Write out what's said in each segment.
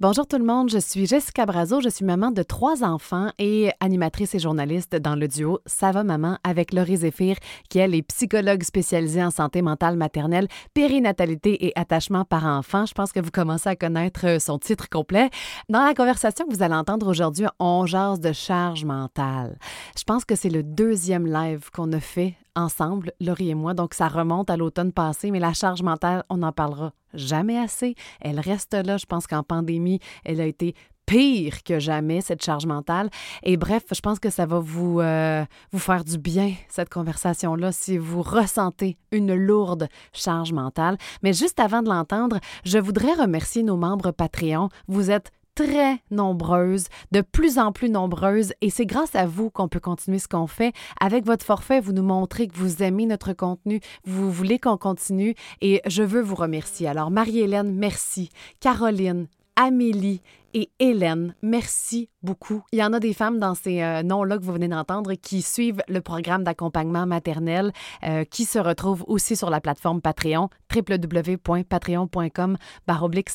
Bonjour tout le monde, je suis Jessica Brazo, je suis maman de trois enfants et animatrice et journaliste dans le duo Ça va maman avec Laurie Zéphir, qui elle est psychologue spécialisée en santé mentale maternelle, périnatalité et attachement par enfant. Je pense que vous commencez à connaître son titre complet. Dans la conversation que vous allez entendre aujourd'hui, on jase de charge mentale. Je pense que c'est le deuxième live qu'on a fait ensemble, Laurie et moi. Donc, ça remonte à l'automne passé, mais la charge mentale, on n'en parlera jamais assez. Elle reste là. Je pense qu'en pandémie, elle a été pire que jamais, cette charge mentale. Et bref, je pense que ça va vous, euh, vous faire du bien, cette conversation-là, si vous ressentez une lourde charge mentale. Mais juste avant de l'entendre, je voudrais remercier nos membres Patreon. Vous êtes très nombreuses, de plus en plus nombreuses, et c'est grâce à vous qu'on peut continuer ce qu'on fait. Avec votre forfait, vous nous montrez que vous aimez notre contenu, vous voulez qu'on continue, et je veux vous remercier. Alors, Marie-Hélène, merci. Caroline, Amélie, et Hélène. Merci beaucoup. Il y en a des femmes dans ces euh, noms-là que vous venez d'entendre qui suivent le programme d'accompagnement maternel euh, qui se retrouve aussi sur la plateforme Patreon, www.patreon.com baroblique.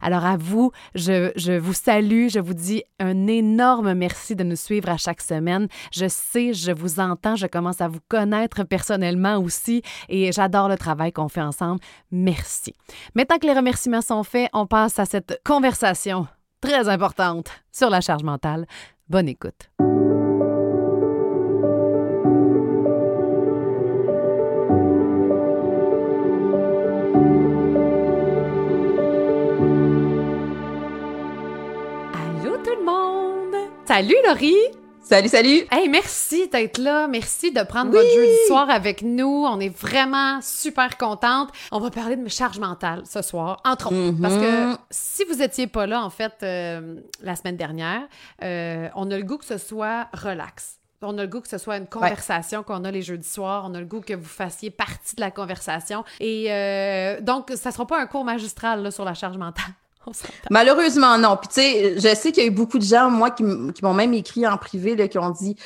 Alors à vous, je vous salue, je vous dis un énorme merci de nous suivre à chaque semaine. Je sais, je vous entends, je commence à vous connaître personnellement aussi et j'adore le travail qu'on fait ensemble. Merci. Maintenant que les remerciements sont faits, on passe à cette conversation très importante sur la charge mentale. Bonne écoute. Allô tout le monde! Salut Laurie! Salut, salut! Hey, merci d'être là. Merci de prendre votre jeudi soir avec nous. On est vraiment super contente. On va parler de charge mentale ce soir, entre autres. Parce que mm-hmm. si vous étiez pas là, en fait, euh, la semaine dernière, euh, on a le goût que ce soit relax. On a le goût que ce soit une conversation qu'on a les jeudis soirs. On a le goût que vous fassiez partie de la conversation. Et euh, donc, ça sera pas un cours magistral là, sur la charge mentale. Malheureusement, non. Puis, tu sais, je sais qu'il y a eu beaucoup de gens, moi, qui, m'ont même écrit en privé, qui ont dit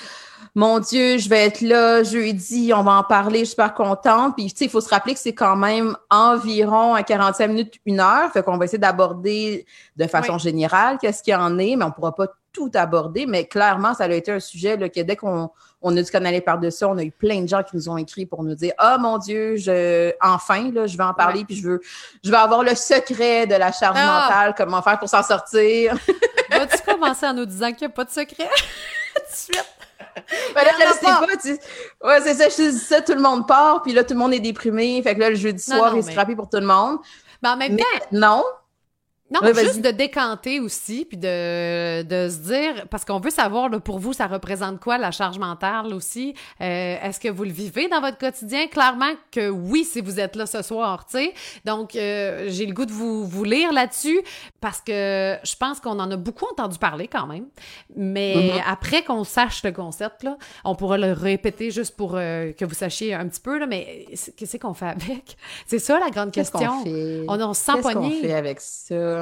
Mon Dieu, je vais être là jeudi, on va en parler, je suis super contente. Puis, tu sais, il faut se rappeler que c'est quand même environ à 45 minutes, une heure. Fait qu'on va essayer d'aborder de façon générale qu'est-ce qu'il y en est, mais on pourra pas tout aborder. Mais clairement, ça a été un sujet là, que dès qu'on on a dû qu'on par-dessus. On a eu plein de gens qui nous ont écrit pour nous dire Ah mon Dieu, je enfin, là, je vais en parler, puis je veux je veux avoir le secret de la charge ah! mentale, comment faire pour s'en sortir. Vas-tu commencer en nous disant qu'il n'y a pas de secret? tout de suite. Ben là, je sais pas, tu... Ouais, c'est ça, je dis ça, tout le monde part, puis là, tout le monde est déprimé. Fait que là, le jeudi soir, il est scrappé pour tout le monde. Mais en même temps. Non. Non, juste de décanter aussi, puis de, de se dire, parce qu'on veut savoir, là, pour vous, ça représente quoi la charge mentale aussi? Euh, Est-ce que vous le vivez dans votre quotidien? Clairement que oui, si vous êtes là ce soir, tu sais. Donc, euh, j'ai le goût de vous, vous lire là-dessus, parce que je pense qu'on en a beaucoup entendu parler quand même. Mais mm-hmm. après qu'on sache le concept, là, on pourra le répéter juste pour euh, que vous sachiez un petit peu, là, mais qu'est-ce qu'on fait avec? C'est ça la grande question. On, on, se sent Qu'est-ce qu'on fait avec ça?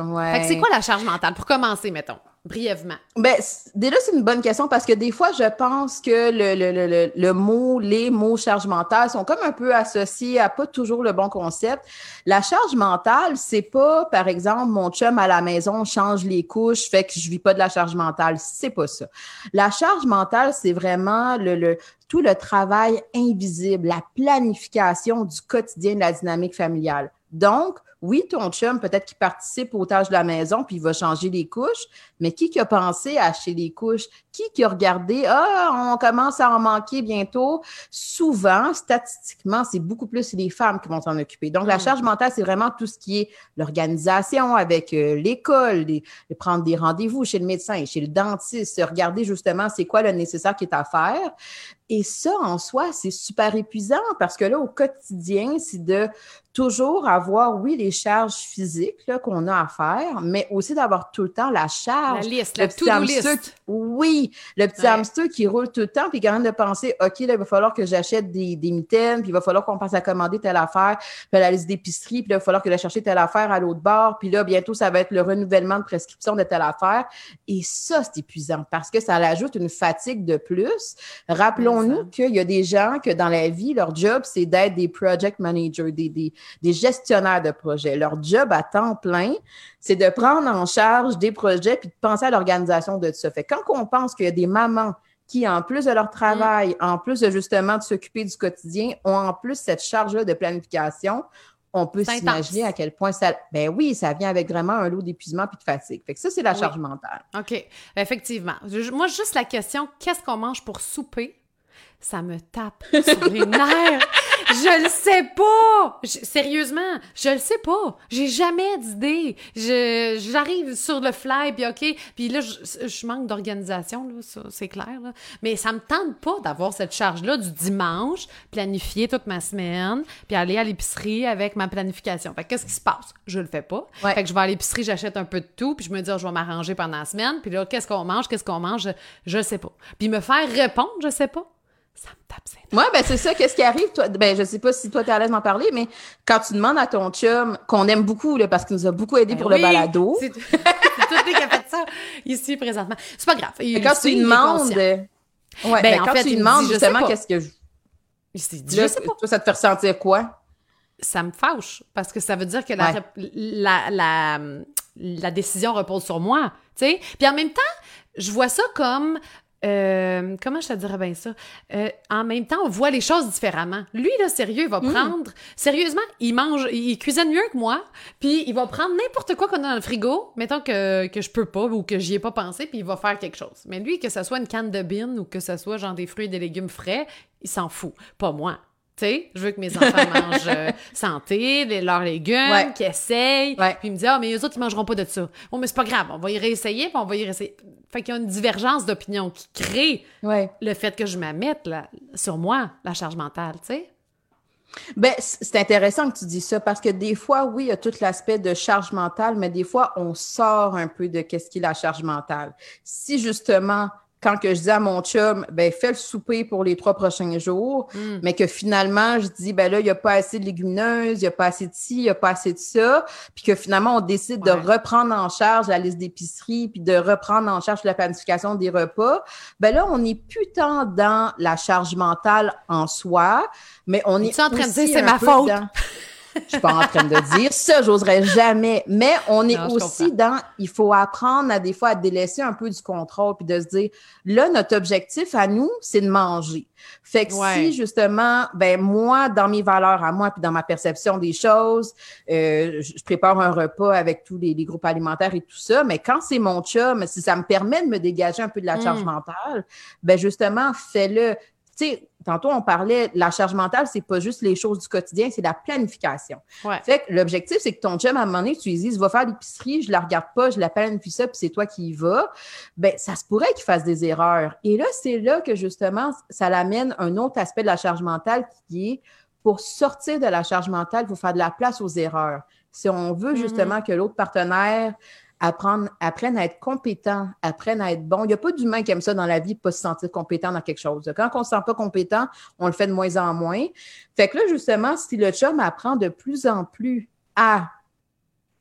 C'est quoi la charge mentale? Pour commencer, mettons, brièvement? Ben, déjà, c'est une bonne question parce que des fois, je pense que le, le, le, le, mot, les mots charge mentale sont comme un peu associés à pas toujours le bon concept. La charge mentale, c'est pas, par exemple, mon chum à la maison change les couches, fait que je vis pas de la charge mentale. C'est pas ça. La charge mentale, c'est vraiment le, le, tout le travail invisible, la planification du quotidien de la dynamique familiale. Donc, oui, ton chum, peut-être qu'il participe aux tâches de la maison, puis il va changer les couches, mais qui qui a pensé à acheter les couches? Qui qui a regardé, ah, on commence à en manquer bientôt? Souvent, statistiquement, c'est beaucoup plus les femmes qui vont s'en occuper. Donc, la hmm. charge mentale, c'est vraiment tout ce qui est l'organisation avec euh, l'école, de prendre des rendez-vous chez le médecin, chez le dentiste, regarder justement c'est quoi le nécessaire qui est à faire. Et ça, en soi, c'est super épuisant parce que là, au quotidien, c'est de toujours avoir, oui, les charges physiques qu'on a à faire, mais aussi d'avoir tout le temps la charge. La liste, la to list. Oui, le petit hamster qui roule tout le temps, puis quand même de penser, OK, là, il va falloir que j'achète des, des mitaines, puis il va falloir qu'on passe à commander telle affaire, puis la liste d'épicerie, puis là, il va falloir que je chercher telle affaire à l'autre bord, puis là, bientôt, ça va être le renouvellement de prescription de telle affaire. Et ça, c'est épuisant parce que ça ajoute une fatigue de plus. Rappelons-nous qu'il y a des gens que dans la vie, leur job, c'est d'être des project managers, des, des des gestionnaires de projets projets. Leur job à temps plein, c'est de prendre en charge des projets puis de penser à l'organisation de tout ça. Fait quand on pense qu'il y a des mamans qui, en plus de leur travail, mm. en plus de justement de s'occuper du quotidien, ont en plus cette charge-là de planification, on peut s'imaginer à quel point ça. Ben oui, ça vient avec vraiment un lot d'épuisement puis de fatigue. Fait que ça, c'est la charge mentale. OK. Effectivement. Moi, juste la question qu'est-ce qu'on mange pour souper? Ça me tape sur les nerfs. Je le sais pas! sérieusement, je le sais pas. J'ai jamais d'idée. Je, j'arrive sur le fly, puis OK, puis là, je, manque d'organisation, là, ça, c'est clair. Là. Mais ça me tente pas d'avoir cette charge-là du dimanche, planifier toute ma semaine, puis aller à l'épicerie avec ma planification. Fait qu'est-ce qui se passe? Je le fais pas. Fait que je vais à l'épicerie, j'achète un peu de tout, puis je me dis, oh, je vais m'arranger pendant la semaine, puis là, qu'est-ce qu'on mange? Qu'est-ce qu'on mange? Je, je sais pas. Puis me faire répondre, je sais pas ça me tape Moi, ben c'est ça. Qu'est-ce qui arrive? Toi, ben, je sais pas si toi, tu es à l'aise d'en parler, mais quand tu demandes à ton chum, qu'on aime beaucoup, là, parce qu'il nous a beaucoup aidé ben pour le balado. C'est tout qui a fait ça ici présentement. C'est pas grave. quand tu demandes. Ouais, ben, ben, en quand fait, tu demandes justement qu'est-ce que je. Il dit, je sais pas. Toi, ça te fait ressentir quoi? Ça me fâche parce que ça veut dire que la, la, la, la décision repose sur moi. Tu sais? Puis en même temps, je vois ça comme euh, comment je te dirais bien ça? Euh, en même temps, on voit les choses différemment. Lui, là, sérieux, il va mm. prendre... Sérieusement, il mange... Il cuisine mieux que moi, puis il va prendre n'importe quoi qu'on a dans le frigo, mettons que, que je peux pas ou que j'y ai pas pensé, puis il va faire quelque chose. Mais lui, que ce soit une canne de bine ou que ce soit genre des fruits et des légumes frais, il s'en fout. Pas moi. Tu sais, je veux que mes enfants mangent euh, santé, leurs légumes, qu'ils essayent. Puis il me dit, ah, mais eux autres, ils mangeront pas de ça. Bon, mais c'est pas grave, on va y réessayer, puis on va y réessayer. Fait qu'il y a une divergence d'opinion qui crée le fait que je m'amette sur moi, la charge mentale, tu sais. Ben, c'est intéressant que tu dis ça parce que des fois, oui, il y a tout l'aspect de charge mentale, mais des fois, on sort un peu de qu'est-ce qui est la charge mentale. Si justement, quand que je dis à mon chum, ben fais le souper pour les trois prochains jours, hmm. mais que finalement, je dis, ben là, il n'y a pas assez de légumineuses, il n'y a pas assez de ci, il n'y a pas assez de ça, puis que finalement, on décide de reprendre en charge la liste d'épicerie, puis de reprendre en charge la planification des repas, ben là, on n'est plus tant dans la charge mentale en soi, mais on est. Tu en train de dire, c'est ma faute? Je suis pas en train de dire ça, j'oserais jamais. Mais on est aussi dans, il faut apprendre à des fois à délaisser un peu du contrôle puis de se dire, là, notre objectif à nous, c'est de manger. Fait que si justement, ben moi, dans mes valeurs à moi puis dans ma perception des choses, euh, je prépare un repas avec tous les, groupes alimentaires et tout ça, mais quand c'est mon chum, si ça me permet de me dégager un peu de la charge mm. mentale, ben justement, fais-le tu sais, tantôt on parlait, la charge mentale, c'est pas juste les choses du quotidien, c'est la planification. Fait que l'objectif, c'est que ton chum, à un moment donné, tu lui dises, va faire l'épicerie, je la regarde pas, je la planifie ça, puis c'est toi qui y vas. Ben, ça se pourrait qu'il fasse des erreurs. Et là, c'est là que justement, ça l'amène un autre aspect de la charge mentale qui est, pour sortir de la charge mentale, il faut faire de la place aux erreurs. Si on veut mm-hmm. justement que l'autre partenaire apprendre, apprennent à être compétents, apprennent à être bons. Il n'y a pas d'humain qui aime ça dans la vie, pas se sentir compétent dans quelque chose. Quand on ne se sent pas compétent, on le fait de moins en moins. Fait que là, justement, si le chum apprend de plus en plus à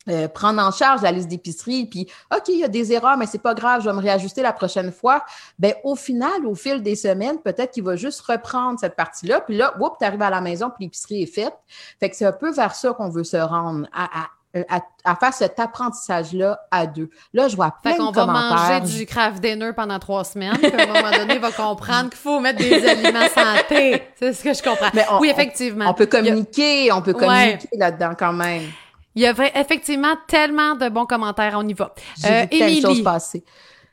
euh, prendre en charge la liste d'épicerie, puis OK, il y a des erreurs, mais c'est pas grave, je vais me réajuster la prochaine fois. Ben au final, au fil des semaines, peut-être qu'il va juste reprendre cette partie-là, puis là, tu arrives à la maison, puis l'épicerie est faite. Fait que c'est un peu vers ça qu'on veut se rendre, à à, faire cet apprentissage-là à deux. Là, je vois plein fait qu'on va manger du craft dinner pendant trois semaines, puis à un moment donné, il va comprendre qu'il faut mettre des aliments santé. C'est ce que je comprends. oui, effectivement. On, peut communiquer, on peut communiquer là-dedans quand même. Il y avait effectivement tellement de bons commentaires. On y va. J'ai vu euh, choses passer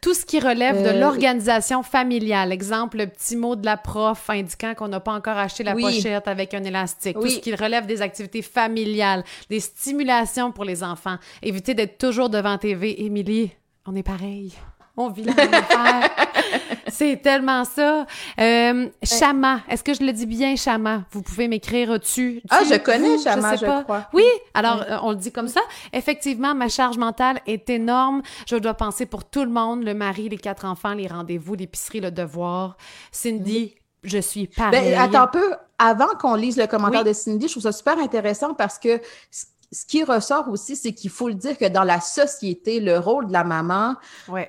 tout ce qui relève de euh, l'organisation familiale. Exemple, le petit mot de la prof indiquant qu'on n'a pas encore acheté la pochette avec un élastique. Tout ce qui relève des activités familiales, des stimulations pour les enfants. Éviter d'être toujours devant TV. Émilie, on est pareil. On vit la même affaire. C'est tellement ça. Euh, Chama, est-ce que je le dis bien, Chama? Vous pouvez m'écrire dessus. Ah, je connais Chama, je, crois. Oui, alors euh, on le dit comme ça. Effectivement, ma charge mentale est énorme. Je dois penser pour tout le monde, le mari, les quatre enfants, les rendez-vous, l'épicerie, le devoir. Cindy, je suis pareil. Ben, attends un peu. Avant qu'on lise le commentaire de Cindy, je trouve ça super intéressant parce que ce qui ressort aussi, c'est qu'il faut le dire que dans la société, le rôle de la maman,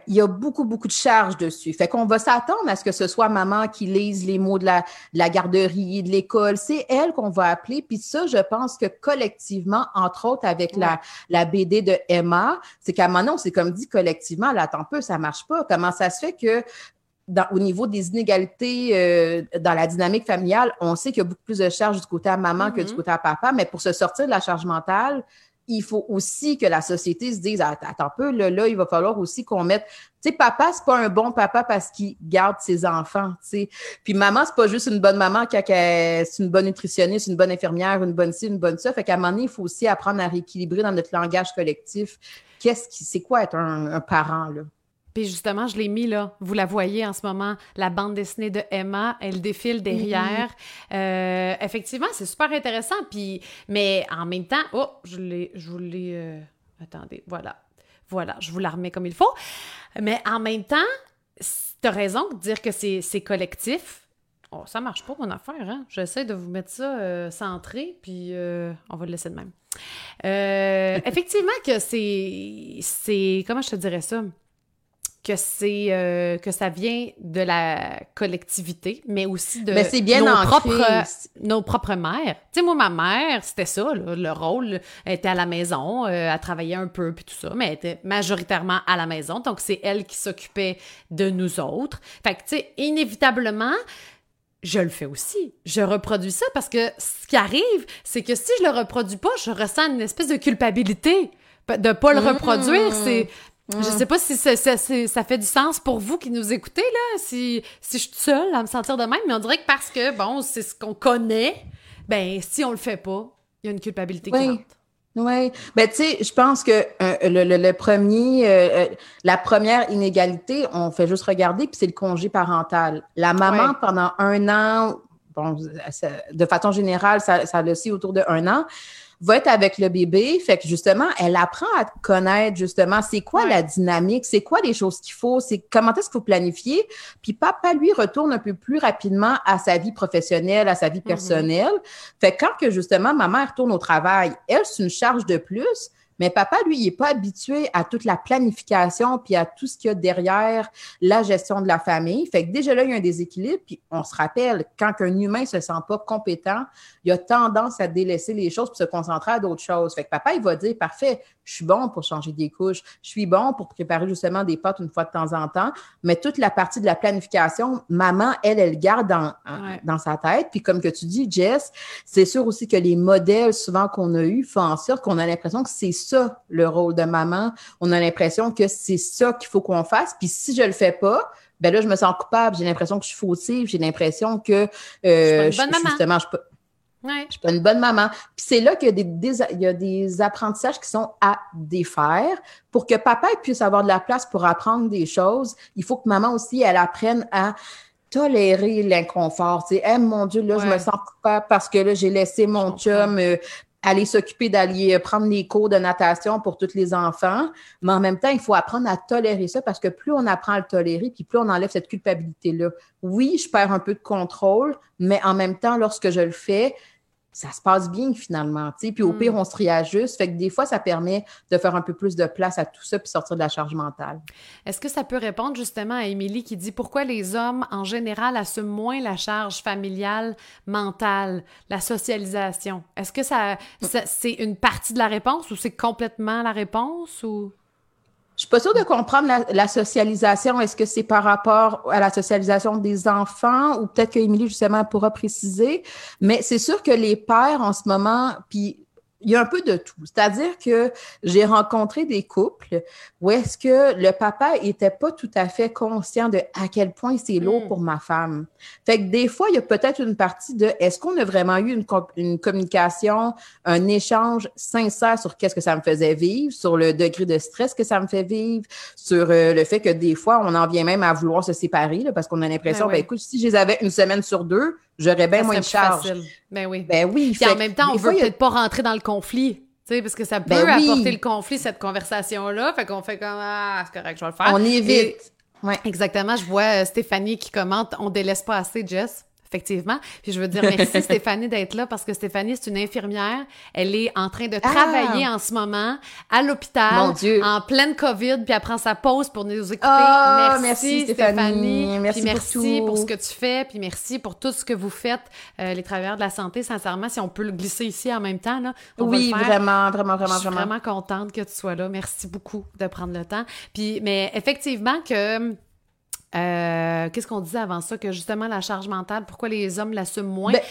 il y a beaucoup, beaucoup de charges dessus. Fait qu'on va s'attendre à ce que ce soit maman qui lise les mots de la, de la garderie, de l'école. C'est elle qu'on va appeler. Puis ça, je pense que collectivement, entre autres avec la, la BD de Emma, c'est qu'à un moment, c'est comme dit collectivement, là, attends peu, ça marche pas. Comment ça se fait que au niveau des inégalités euh, dans la dynamique familiale, on sait qu'il y a beaucoup plus de charges du côté à maman que du mm-hmm. côté à papa, mais pour se sortir de la charge mentale, il faut aussi que la société se dise attends un peu, là, il va falloir aussi qu'on mette. Tu sais, papa, c'est pas un bon papa parce qu'il garde ses enfants, tu sais. Puis maman, c'est pas juste une bonne maman qui c'est une bonne nutritionniste, une bonne infirmière, une bonne ci, une bonne ça. Fait qu'à un moment donné, il faut aussi apprendre à rééquilibrer dans notre langage collectif. Qu'est-ce qui, c'est quoi être un parent, là? Puis justement, je l'ai mis là. Vous la voyez en ce moment, la bande dessinée de Emma, elle défile derrière. Euh, effectivement, c'est super intéressant. Puis, mais en même temps, oh, je l'ai, je vous l'ai. Euh, attendez, voilà, voilà, je vous la remets comme il faut. Mais en même temps, tu as raison de dire que c'est, c'est collectif. Oh, ça marche pas mon affaire, hein? J'essaie de vous mettre ça euh, centré, puis on va le laisser de même. effectivement que c'est, c'est, comment je te dirais ça? Que c'est euh, que ça vient de la collectivité, mais aussi de bien nos, propres, nos propres mères. Tu sais, moi, ma mère, c'était ça, le rôle. Elle était à la maison, euh, elle travaillait un peu, puis tout ça, mais elle était majoritairement à la maison. Donc, c'est elle qui s'occupait de nous autres. Fait que, tu sais, inévitablement, je le fais aussi. Je reproduis ça parce que ce qui arrive, c'est que si je le reproduis pas, je ressens une espèce de culpabilité de pas le reproduire. Mmh. C'est je mm. sais pas si ça, fait du sens pour vous qui nous écoutez, là, si, si je suis seule à me sentir de même, mais on dirait que parce que, bon, c'est ce qu'on connaît, ben, si on le fait pas, il y a une culpabilité qui rentre. Oui. Ben, tu sais, je pense que euh, le, premier, euh, euh, la première inégalité, on fait juste regarder, puis c'est le congé parental. La maman, pendant un an, bon, de façon générale, ça, ça le aussi autour de un an, va être avec le bébé. Fait que justement, elle apprend à connaître justement c'est quoi la dynamique, c'est quoi les choses qu'il faut, c'est comment est-ce qu'il faut planifier. Puis papa, lui, retourne un peu plus rapidement à sa vie professionnelle, à sa vie mm-hmm. personnelle. Fait que quand que justement, ma mère retourne au travail, elle, c'est une charge de plus. Mais papa, lui, il n'est pas habitué à toute la planification puis à tout ce qu'il y a derrière la gestion de la famille. Fait que déjà là, il y a un déséquilibre. Puis on se rappelle, quand un humain se sent pas compétent, il a tendance à délaisser les choses pour se concentrer à d'autres choses. Fait que papa, il va dire, parfait, je suis bon pour changer des couches, je suis bon pour préparer justement des pâtes une fois de temps en temps, mais toute la partie de la planification, maman, elle, elle garde dans, dans sa tête. Puis comme que tu dis, Jess, c'est sûr aussi que les modèles souvent qu'on a eus font en sorte qu'on a l'impression que c'est ça le rôle de maman. On a l'impression que c'est ça qu'il faut qu'on fasse. Puis si je le fais pas, ben là, je me sens coupable, j'ai l'impression que je suis fautive, j'ai l'impression que euh, je, justement, je peux Ouais. Je suis pas une bonne maman. Puis c'est là qu'il y a des, il y a des apprentissages qui sont à défaire. Pour que papa puisse avoir de la place pour apprendre des choses, il faut que maman aussi, elle apprenne à tolérer l'inconfort. Tu sais, hey, mon Dieu, là, je me sens coupable parce que là, j'ai laissé mon chum euh, aller s'occuper d'aller euh, prendre les cours de natation pour tous les enfants. Mais en même temps, il faut apprendre à tolérer ça parce que plus on apprend à le tolérer, puis plus on enlève cette culpabilité-là. Oui, je perds un peu de contrôle, mais en même temps, lorsque je le fais, ça se passe bien finalement. sais. Puis au pire, mm. on se réajuste. Fait que des fois, ça permet de faire un peu plus de place à tout ça puis sortir de la charge mentale. Est-ce que ça peut répondre justement à Émilie qui dit pourquoi les hommes, en général, assument moins la charge familiale, mentale, la socialisation? Est-ce que ça, ça c'est une partie de la réponse ou c'est complètement la réponse ou? Je suis pas sûre de comprendre la, socialisation. Est-ce que c'est par rapport à la socialisation des enfants ou peut-être qu'Émilie, justement, pourra préciser. Mais c'est sûr que les pères, en ce moment, puis il y a un peu de tout. C'est-à-dire que j'ai rencontré des couples où est-ce que le papa était pas tout à fait conscient de à quel point c'est lourd mm. pour ma femme. Fait que des fois, il y a peut-être une partie de est-ce qu'on a vraiment eu une, une, communication, un échange sincère sur qu'est-ce que ça me faisait vivre, sur le degré de stress que ça me fait vivre, sur euh, le fait que des fois, on en vient même à vouloir se séparer là, parce qu'on a l'impression, ben, ben écoute, si je les avais une semaine sur deux, j'aurais bien moins de charge. Ben oui. Ben oui. Puis en même temps, on veut peut-être pas rentrer dans le conflit. Tu sais, parce que ça ben peut apporter le conflit, cette conversation-là. Fait qu'on fait comme Ah, c'est correct, je vais le faire. On évite. Ouais. Exactement. Je vois euh, Stéphanie qui commente On délaisse pas assez, Jess. Effectivement. Puis je veux dire merci Stéphanie d'être là parce que Stéphanie, c'est une infirmière. Elle est en train de travailler Ah! en ce moment à l'hôpital, Mon Dieu. en pleine COVID, puis elle prend sa pause pour nous écouter. Ah, merci, merci, Stéphanie. Merci puis pour merci tout. pour, ce que tu fais, puis merci pour tout ce que vous faites, euh, les travailleurs de la santé. Sincèrement, si on peut le glisser ici en même temps, là, on va Oui, le faire. vraiment, vraiment, Je vraiment, suis vraiment. vraiment contente que tu sois là. Merci beaucoup de prendre le temps. Puis, mais effectivement que euh, qu'est-ce qu'on disait avant ça? Que justement la charge mentale, pourquoi les hommes l'assument moins? Ben,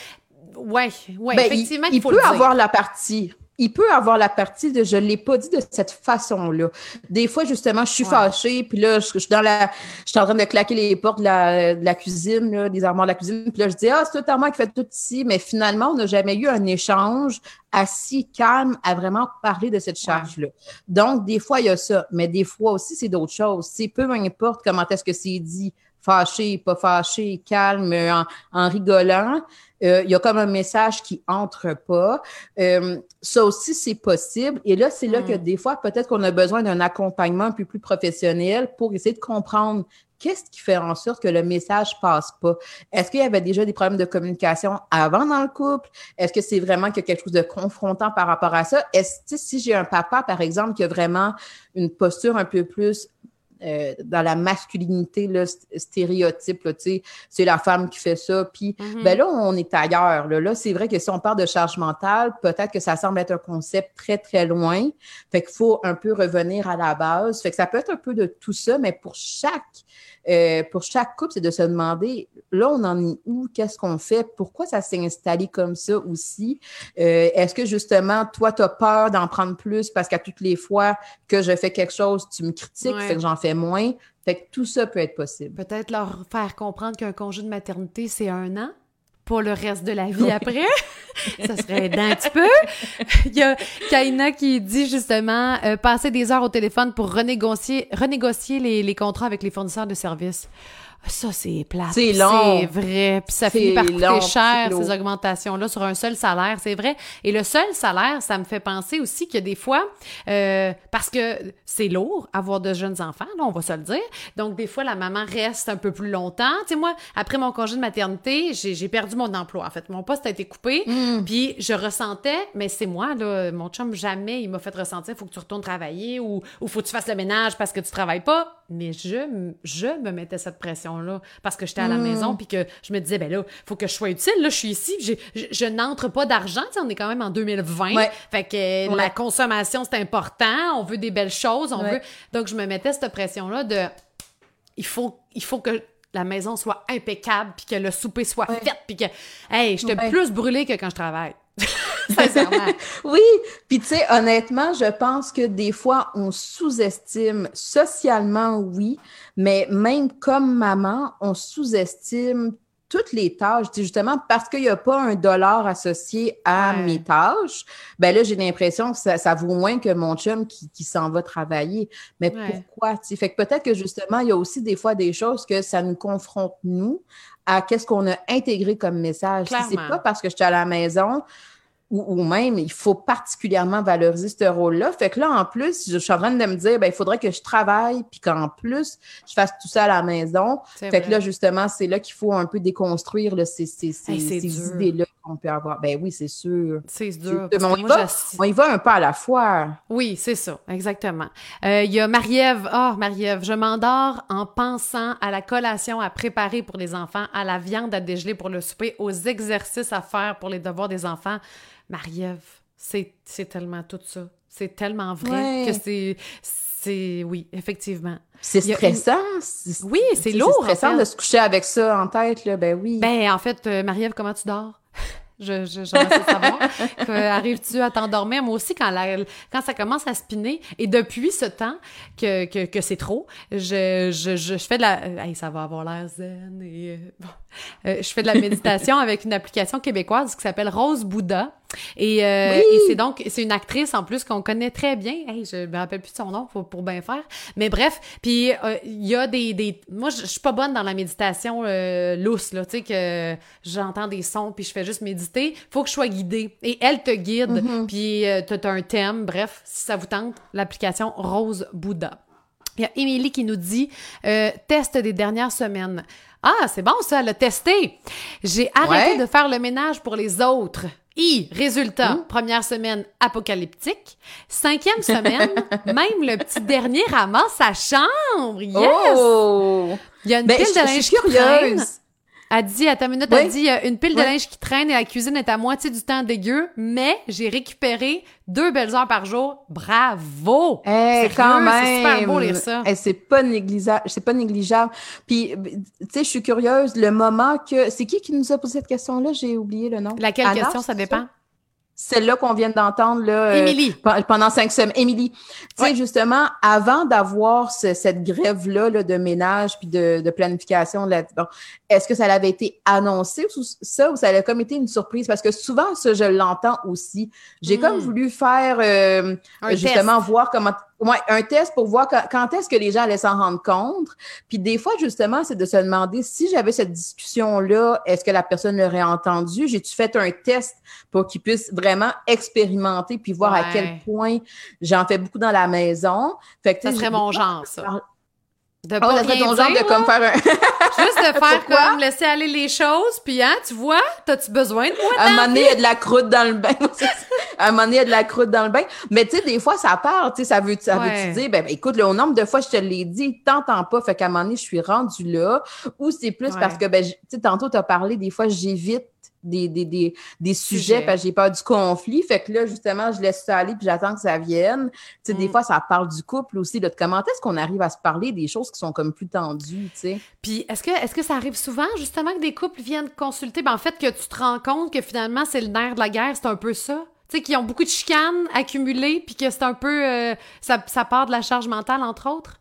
Ouais, ouais, Ben, effectivement, il, il, il faut peut le dire. avoir la partie. Il peut avoir la partie de je l'ai pas dit de cette façon-là. Des fois, justement, je suis Ouais. fâchée, puis là, je, je suis dans la. Je suis en train de claquer les portes de la, de la cuisine, là, des armoires de la cuisine. Puis là, je dis Ah, c'est tout à moi qui fait tout ici. Mais finalement, on n'a jamais eu un échange assis, calme, à vraiment parler de cette charge-là. Donc, des fois, il y a ça. Mais des fois aussi, c'est d'autres choses. C'est peu importe comment est-ce que c'est dit, fâché, pas fâché, calme, en, en rigolant. Euh, il y a comme un message qui entre pas. Euh, ça aussi, c'est possible. Et là, c'est là que des fois, peut-être qu'on a besoin d'un accompagnement un peu plus professionnel pour essayer de comprendre qu'est-ce qui fait en sorte que le message passe pas. Est-ce qu'il y avait déjà des problèmes de communication avant dans le couple? Est-ce que c'est vraiment qu'il y a quelque chose de confrontant par rapport à ça? Est-ce, si j'ai un papa, par exemple, qui a vraiment une posture un peu plus euh, dans la masculinité là, st- stéréotype, là, tu sais, c'est la femme qui fait ça, puis Mhm. ben là, on est ailleurs. Là, là c'est vrai que si on parle de charge mentale, peut-être que ça semble être un concept très, très loin. Fait qu'il faut un peu revenir à la base. Fait que ça peut être un peu de tout ça, mais pour chaque, euh, pour chaque couple, c'est de se demander, là, on en est où? Qu'est-ce qu'on fait? Pourquoi ça s'est installé comme ça aussi? Euh, Est-ce que justement, toi, tu as peur d'en prendre plus parce qu'à toutes les fois que je fais quelque chose, tu me critiques, Ouais. fait que j'en fais moins. Fait que tout ça peut être possible. Peut-être leur faire comprendre qu'un congé de maternité, c'est un an, pas le reste de la vie après. ça serait aidant un petit peu. Il y a Kaina qui dit justement euh, passer des heures au téléphone pour renégocier, renégocier les, les contrats avec les fournisseurs de services. Ça, c'est plate. C'est long. C'est vrai. Puis ça finit par coûter long, cher, ces augmentations-là, sur un seul salaire. C'est vrai. Et le seul salaire, ça me fait penser aussi que des fois, euh, parce que c'est lourd avoir de jeunes enfants, là, on va se le dire. Donc, des fois, la maman reste un peu plus longtemps. Tu sais, moi, après mon congé de maternité, j'ai j'ai perdu mon emploi. En fait, mon poste a été coupé. Mm. Puis je ressentais, mais c'est moi, là, mon chum, jamais il m'a fait ressentir, faut que tu retournes travailler ou, ou faut que tu fasses le ménage parce que tu travailles pas. Mais je, m- je me mettais cette pression-là parce que j'étais à la Mm. maison puis que je me disais, ben là, faut que je sois utile. Là, je suis ici, je, je n'entre pas d'argent. On est quand même en 2020. Ouais. Fait que euh, Ouais. la consommation, c'est important. On veut des belles choses. On Ouais. veut. Donc, je me mettais cette pression-là de il faut, il faut que la maison soit impeccable, puis que le souper soit fait, puis que, hey, j'étais Ouais. plus brûlée que quand je travaille. Sincèrement. Oui, puis tu sais, honnêtement, je pense que des fois, on sous-estime socialement, oui, mais même comme maman, on sous-estime toutes les tâches. Justement, parce qu'il n'y a pas un dollar associé à Ouais. mes tâches, ben là, j'ai l'impression que ça, ça vaut moins que mon chum qui, qui s'en va travailler. Mais Ouais. pourquoi? tu sais? Fait que peut-être que justement, il y a aussi des fois des choses que ça nous confronte, nous, à qu'est-ce qu'on a intégré comme message. Si c'est pas parce que je suis à la maison ou, ou même, il faut particulièrement valoriser ce rôle-là. Fait que là, en plus, je suis en train de me dire, ben, il faudrait que je travaille, puis qu'en plus, je fasse tout ça à la maison. Fait que là, justement, c'est là qu'il faut un peu déconstruire là, ces, ces, ces, Hey, ces idées-là qu'on peut avoir. Ben oui, c'est sûr. C'est dur. Mais on y va. On y va un pas à la fois. Oui, c'est ça, exactement. Euh, Il y a Marie-Ève. Ah, Marie-Ève, je m'endors en pensant à la collation à préparer pour les enfants, à la viande à dégeler pour le souper, aux exercices à faire pour les devoirs des enfants. Marie-Ève, c'est c'est tellement tout ça. C'est tellement vrai Ouais. que c'est... C'est... Oui, effectivement. C'est stressant. c'est- Oui, c'est lourd, en stressant fait. de se coucher avec ça en tête, là. Ben oui. Ben, en fait, euh, Marie-Ève, comment tu dors? Je, je, savoir. Arrives-tu à t'endormir? Moi aussi, quand, la- quand ça commence à spinner, et depuis ce temps que, que, que c'est trop, je, je, je, fais de la... Hey, ça va avoir l'air zen. Et, euh, bon. Euh, je fais de la méditation avec une application québécoise qui s'appelle Rose Bouddha. Et, euh, Oui! et c'est donc, c'est une actrice en plus qu'on connaît très bien. Hey, je me rappelle plus de son nom pour, pour bien faire. Mais bref, puis euh, il y a des, des... Moi, je suis pas bonne dans la méditation euh, lousse, là, tu sais, que j'entends des sons puis je fais juste méditer. Faut que je sois guidée. Et elle te guide, puis euh, t'as t'as un thème. Bref, si ça vous tente, l'application Rose Bouddha. Il y a Émilie qui nous dit test des dernières semaines. Ah, c'est bon ça, le tester. J'ai arrêté de faire le ménage pour les autres. I, résultat, première semaine apocalyptique. Cinquième semaine, même le petit dernier ramasse sa chambre. Yes! Oh! Il y a une Ben, pile je- de je linge suis qui traîne. Elle dit, à ta minute, Oui. elle dit, euh, une pile de linge qui traîne et la cuisine est à moitié du temps dégueu, mais j'ai récupéré deux belles heures par jour. Bravo! Eh, Sérieux, quand même. C'est super beau lire ça. Eh, c'est pas négligeable. C'est pas négligeable. Puis, tu sais, je suis curieuse. Le moment que. C'est qui qui nous a posé cette question-là? J'ai oublié le nom. Laquelle Anna, question, ça dépend? Celle-là qu'on vient d'entendre, là. euh, Émilie. pe- pendant cinq semaines. Émilie, tu sais, Ouais. justement, avant d'avoir ce- cette grève-là là, de ménage puis de, de planification, là, bon, est-ce que ça avait été annoncé ou ça, ou ça a comme été une surprise? Parce que souvent, ça, je l'entends aussi. J'ai Mm. comme voulu faire, euh, justement, test. voir comment... Ouais, un test pour voir quand, quand est-ce que les gens allaient s'en rendre compte. Puis des fois, justement, c'est de se demander si j'avais cette discussion-là, est-ce que la personne l'aurait entendu? J'ai-tu fait un test pour qu'ils puissent vraiment expérimenter puis voir à quel point j'en fais beaucoup dans la maison? Fait que, Ça serait mon genre, ça. De Oh, pas rien genre de comme faire un... Juste de faire Pourquoi? comme laisser aller les choses, puis hein, tu vois, t'as-tu besoin de moi? À un moment donné, il y a de la croûte dans le bain. À un moment donné, il y a de la croûte dans le bain. Mais tu sais, des fois, ça part. Tu sais, ça veut, ça Ouais. veut dire, ben, ben, écoute, le nombre de fois, je te l'ai dit, t'entends pas. Fait qu'à un moment donné, je suis rendue là. Ou c'est plus Ouais. parce que, ben, tu sais, tantôt, tu as parlé, des fois, j'évite des, des, des, des sujets Sujet. parce que j'ai peur du conflit. Fait que là, justement, je laisse ça aller puis j'attends que ça vienne. Tu sais, des Mm. fois, ça parle du couple aussi. Là, comment est-ce qu'on arrive à se parler des choses qui sont comme plus tendues, tu sais? Puis est-ce que est-ce que ça arrive souvent justement que des couples viennent consulter? Ben en fait que tu te rends compte que finalement c'est le nerf de la guerre, c'est un peu ça? Tu sais qu'ils ont beaucoup de chicanes accumulées puis que c'est un peu euh, ça, ça part de la charge mentale entre autres?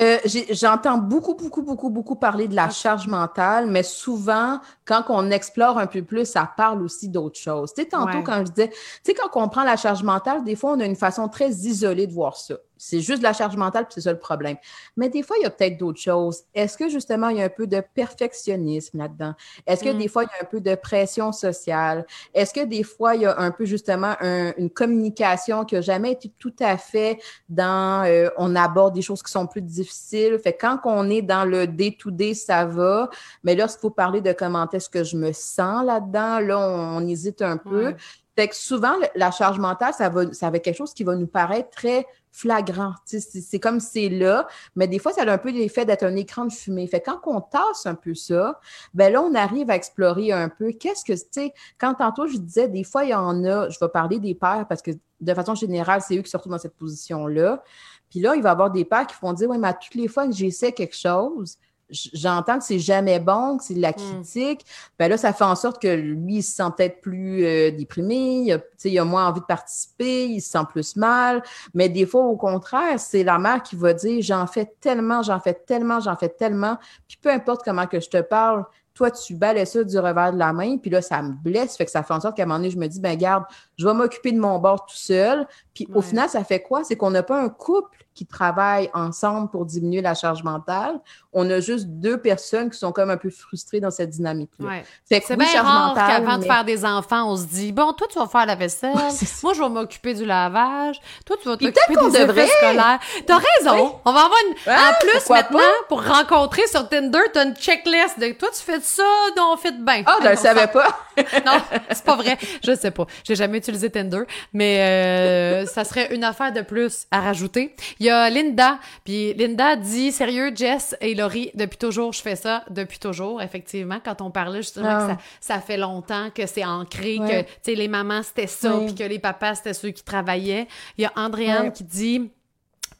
Euh, J'entends beaucoup, beaucoup, beaucoup, beaucoup parler de la charge mentale, mais souvent, quand on explore un peu plus, ça parle aussi d'autres choses. Tu sais, tantôt, Ouais. quand je disais, tu sais, quand on prend la charge mentale, des fois, on a une façon très isolée de voir ça. C'est juste de la charge mentale, puis c'est ça le problème. Mais des fois, il y a peut-être d'autres choses. Est-ce que, justement, il y a un peu de perfectionnisme là-dedans? Est-ce que Mm. des fois, il y a un peu de pression sociale? Est-ce que des fois, il y a un peu, justement, un- une communication qui n'a jamais été tout à fait dans euh, on aborde des choses qui sont plus difficiles? Fait que quand on est dans le day-to-day, ça va. Mais lorsqu'il faut parler de comment est-ce que je me sens là-dedans, là, on, on hésite un peu. Fait que souvent, la charge mentale, ça va, ça va être quelque chose qui va nous paraître très flagrant. C'est comme c'est là, mais des fois, ça a un peu l'effet d'être un écran de fumée. Fait quand on tasse un peu ça, ben là, on arrive à explorer un peu qu'est-ce que, tu sais, quand tantôt je disais, des fois, il y en a, je vais parler des pères parce que de façon générale, c'est eux qui se retrouvent dans cette position-là. Puis là, il va y avoir des pères qui vont dire, oui, mais à toutes les fois que j'essaie quelque chose, j'entends que c'est jamais bon, que c'est de la critique. Ben là, ça fait en sorte que lui, il se sent peut-être plus euh, déprimé, il a, tu sais, il a moins envie de participer, il se sent plus mal. Mais des fois, au contraire, c'est la mère qui va dire, j'en fais tellement, j'en fais tellement, j'en fais tellement. Puis peu importe comment que je te parle, toi, tu balais ça du revers de la main, puis là, ça me blesse, fait que ça fait en sorte qu'à un moment donné, je me dis, ben garde, je vais m'occuper de mon bord tout seul. Puis au final, ça fait quoi? C'est qu'on n'a pas un couple qui travaille ensemble pour diminuer la charge mentale. On a juste deux personnes qui sont comme un peu frustrées dans cette dynamique-là. Ouais. C'est oui, bien charge rare qu'avant de faire des enfants, on se dit bon, toi tu vas faire la vaisselle, Ouais, moi je vais m'occuper du lavage, toi tu vas t'occuper des devrait. scolaires. T'as raison. Oui. On va avoir une Ah, en plus pourquoi maintenant pas? pour rencontrer sur Tinder, t'as une checklist de toi tu fais ça, donc on fait de bien. Ah, je le savais pas. Non, c'est pas vrai. Je sais pas. J'ai jamais utilisé Tinder, mais euh, ça serait une affaire de plus à rajouter. Il y a Linda, puis Linda dit sérieux, Jess et Laurie, depuis toujours, je fais ça depuis toujours. Effectivement, quand on parlait justement Ah. que ça, ça fait longtemps que c'est ancré, Ouais. que tu sais les mamans c'était ça, puis que les papas c'était ceux qui travaillaient. Il y a Andréane Ouais. qui dit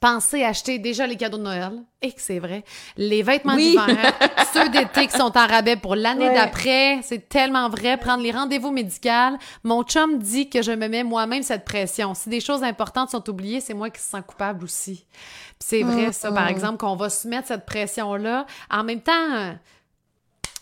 Pensez acheter déjà les cadeaux de Noël. Et que c'est vrai. Les vêtements Oui. d'hiver, ceux d'été qui sont en rabais pour l'année Ouais. d'après. C'est tellement vrai. Prendre les rendez-vous médicaux. Mon chum dit que je me mets moi-même cette pression. Si des choses importantes sont oubliées, c'est moi qui se sens coupable aussi. Puis c'est vrai, ça, par exemple, qu'on va se mettre cette pression-là. En même temps,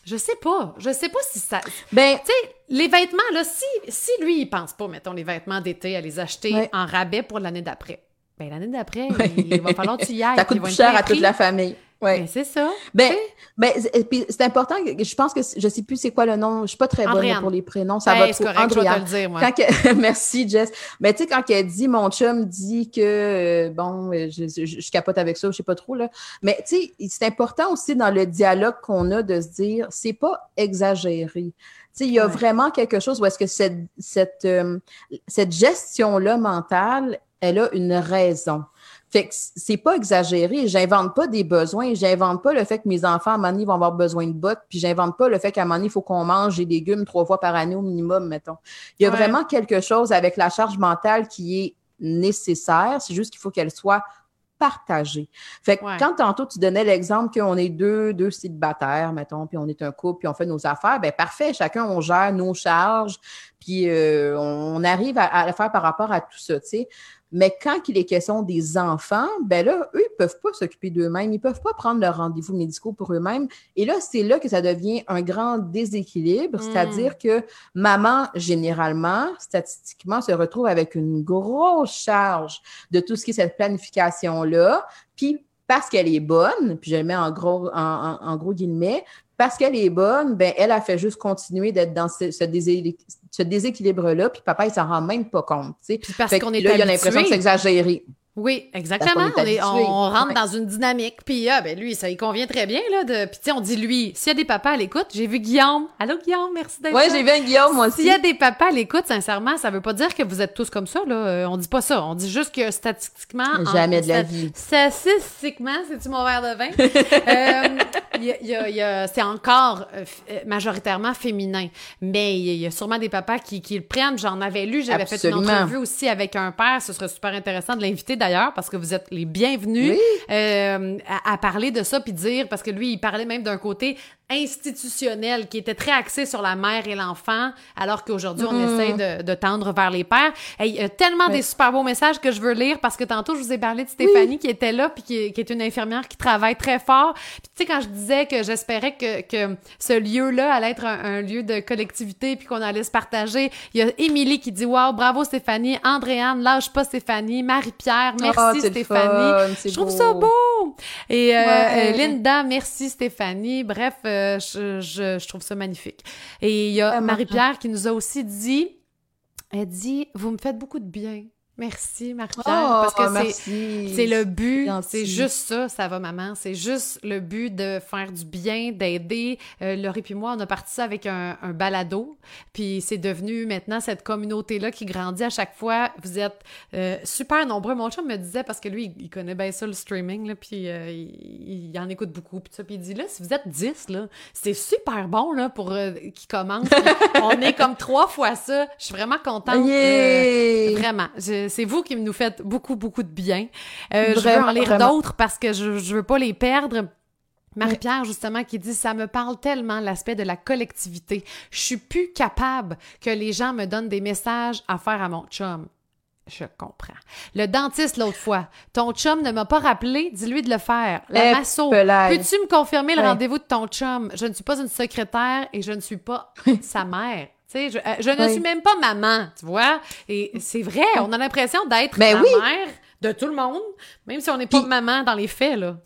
je sais pas. Je sais pas si ça. Ben, Tu sais, les vêtements, là, si, si lui, il pense pas, mettons, les vêtements d'été, à les acheter Ouais. en rabais pour l'année d'après, ben l'année d'après, Ouais. il va falloir que tu y ailles. ça coûte plus cher à toute la famille. Oui. C'est ça. Ben, ben c'est important. Je pense que je sais plus c'est quoi le nom. Je suis pas très bonne pour les prénoms. Ça va trop. Correct, je vais te le dire, moi. Merci, Jess. Mais tu sais, quand elle dit, mon chum dit que, euh, bon, euh, je, je, capote avec ça, je sais pas trop, là. Mais tu sais, c'est important aussi dans le dialogue qu'on a de se dire, c'est pas exagéré. Tu sais, il y a vraiment quelque chose où est-ce que cette, cette, euh, cette gestion-là mentale, elle a une raison. Fait que c'est pas exagéré. J'invente pas des besoins. J'invente pas le fait que mes enfants, à un moment donné, vont avoir besoin de bottes. Puis j'invente pas le fait qu'à un moment donné, il faut qu'on mange des légumes trois fois par année au minimum, mettons. Il y a vraiment quelque chose avec la charge mentale qui est nécessaire. C'est juste qu'il faut qu'elle soit partagée. Fait que quand tantôt tu donnais l'exemple qu'on est deux, deux célibataires, mettons, puis on est un couple, puis on fait nos affaires, ben parfait, chacun on gère nos charges, puis euh, on arrive à, à, le faire par rapport à tout ça, tu sais. Mais quand il est question des enfants, ben là, eux, ils peuvent pas s'occuper d'eux-mêmes, ils peuvent pas prendre leurs rendez-vous médicaux pour eux-mêmes. Et là, c'est là que ça devient un grand déséquilibre, hmm. c'est-à-dire que maman, généralement, statistiquement, se retrouve avec une grosse charge de tout ce qui est cette planification-là, puis parce qu'elle est bonne, puis je le mets en gros, en, en gros guillemets, parce qu'elle est bonne, ben elle a fait juste continuer d'être dans ce, ce, déséquilibre-là, puis papa, il s'en rend même pas compte. Puis parce qu'on est là, il a l'impression que c'est exagéré. Oui, exactement. On, rentre dans une dynamique. Puis, ah, ben lui, ça y convient très bien. Là, de... Puis, tu sais, on dit lui, s'il y a des papas à l'écoute, j'ai vu Guillaume. Allô, Guillaume, merci d'être là. Oui, j'ai vu un Guillaume, moi aussi. S'il y a des papas à l'écoute, sincèrement, ça veut pas dire que vous êtes tous comme ça. Là. Euh, on dit pas ça. On dit juste que statistiquement. Jamais de la vie. Statistiquement, c'est-tu mon verre de vin? euh, y a, y a, c'est encore euh, euh, majoritairement féminin. Mais il y, a sûrement des papas qui, qui le prennent. J'en avais lu, j'avais fait une entrevue aussi avec un père. Ce serait super intéressant de l'inviter d'ailleurs parce que vous êtes les bienvenus euh, à, parler de ça puis dire parce que lui il parlait même d'un côté institutionnel qui était très axé sur la mère et l'enfant, alors qu'aujourd'hui, on mm-hmm. essaie de, de, tendre vers les pères. il y a tellement des super beaux messages que je veux lire parce que tantôt, je vous ai parlé de Stéphanie qui était là puis qui, qui, est une infirmière qui travaille très fort. Puis tu sais, quand je disais que j'espérais que, que ce lieu-là allait être un, lieu de collectivité puis qu'on allait se partager, il y a Émilie qui dit « Wow, bravo Stéphanie! Andréane, lâche pas Stéphanie! Marie-Pierre, merci ah, Stéphanie! Je trouve ça beau! Et euh, euh, Linda, merci Stéphanie! Bref... Euh, je, trouve ça magnifique. Et il y a Marie-Pierre qui nous a aussi dit, elle dit, vous me faites beaucoup de bien. Merci, Marie-Pierre. Oh, parce que c'est le but, c'est juste ça, ça va, maman. C'est juste le but de faire du bien, d'aider. Euh, Laurie puis moi, on a parti ça avec un, un balado, puis c'est devenu maintenant cette communauté-là qui grandit à chaque fois. Vous êtes euh, super nombreux. Mon chum me disait, parce que lui, il connaît bien ça, le streaming, là, puis euh, il, en écoute beaucoup, puis ça, puis il dit, là, si vous êtes 10, là, c'est super bon, là, pour euh, qui commence. on est comme trois fois ça. Je suis vraiment contente. vraiment c'est vous qui nous faites beaucoup, beaucoup de bien. Euh, je veux en lire d'autres parce que je, je veux pas les perdre. Marie-Pierre, justement, qui dit Ça me parle tellement l'aspect de la collectivité. Je suis plus capable que les gens me donnent des messages à faire à mon chum. Je comprends. Le dentiste, l'autre fois, ton chum ne m'a pas rappelé, dis-lui de le faire. La masso, peux-tu me confirmer le rendez-vous de ton chum? Je ne suis pas une secrétaire et je ne suis pas sa mère. Sais, je, euh, je ne suis même pas maman, tu vois? Et c'est vrai, on a l'impression d'être ben la mère de tout le monde, même si on n'est pas maman dans les faits, là.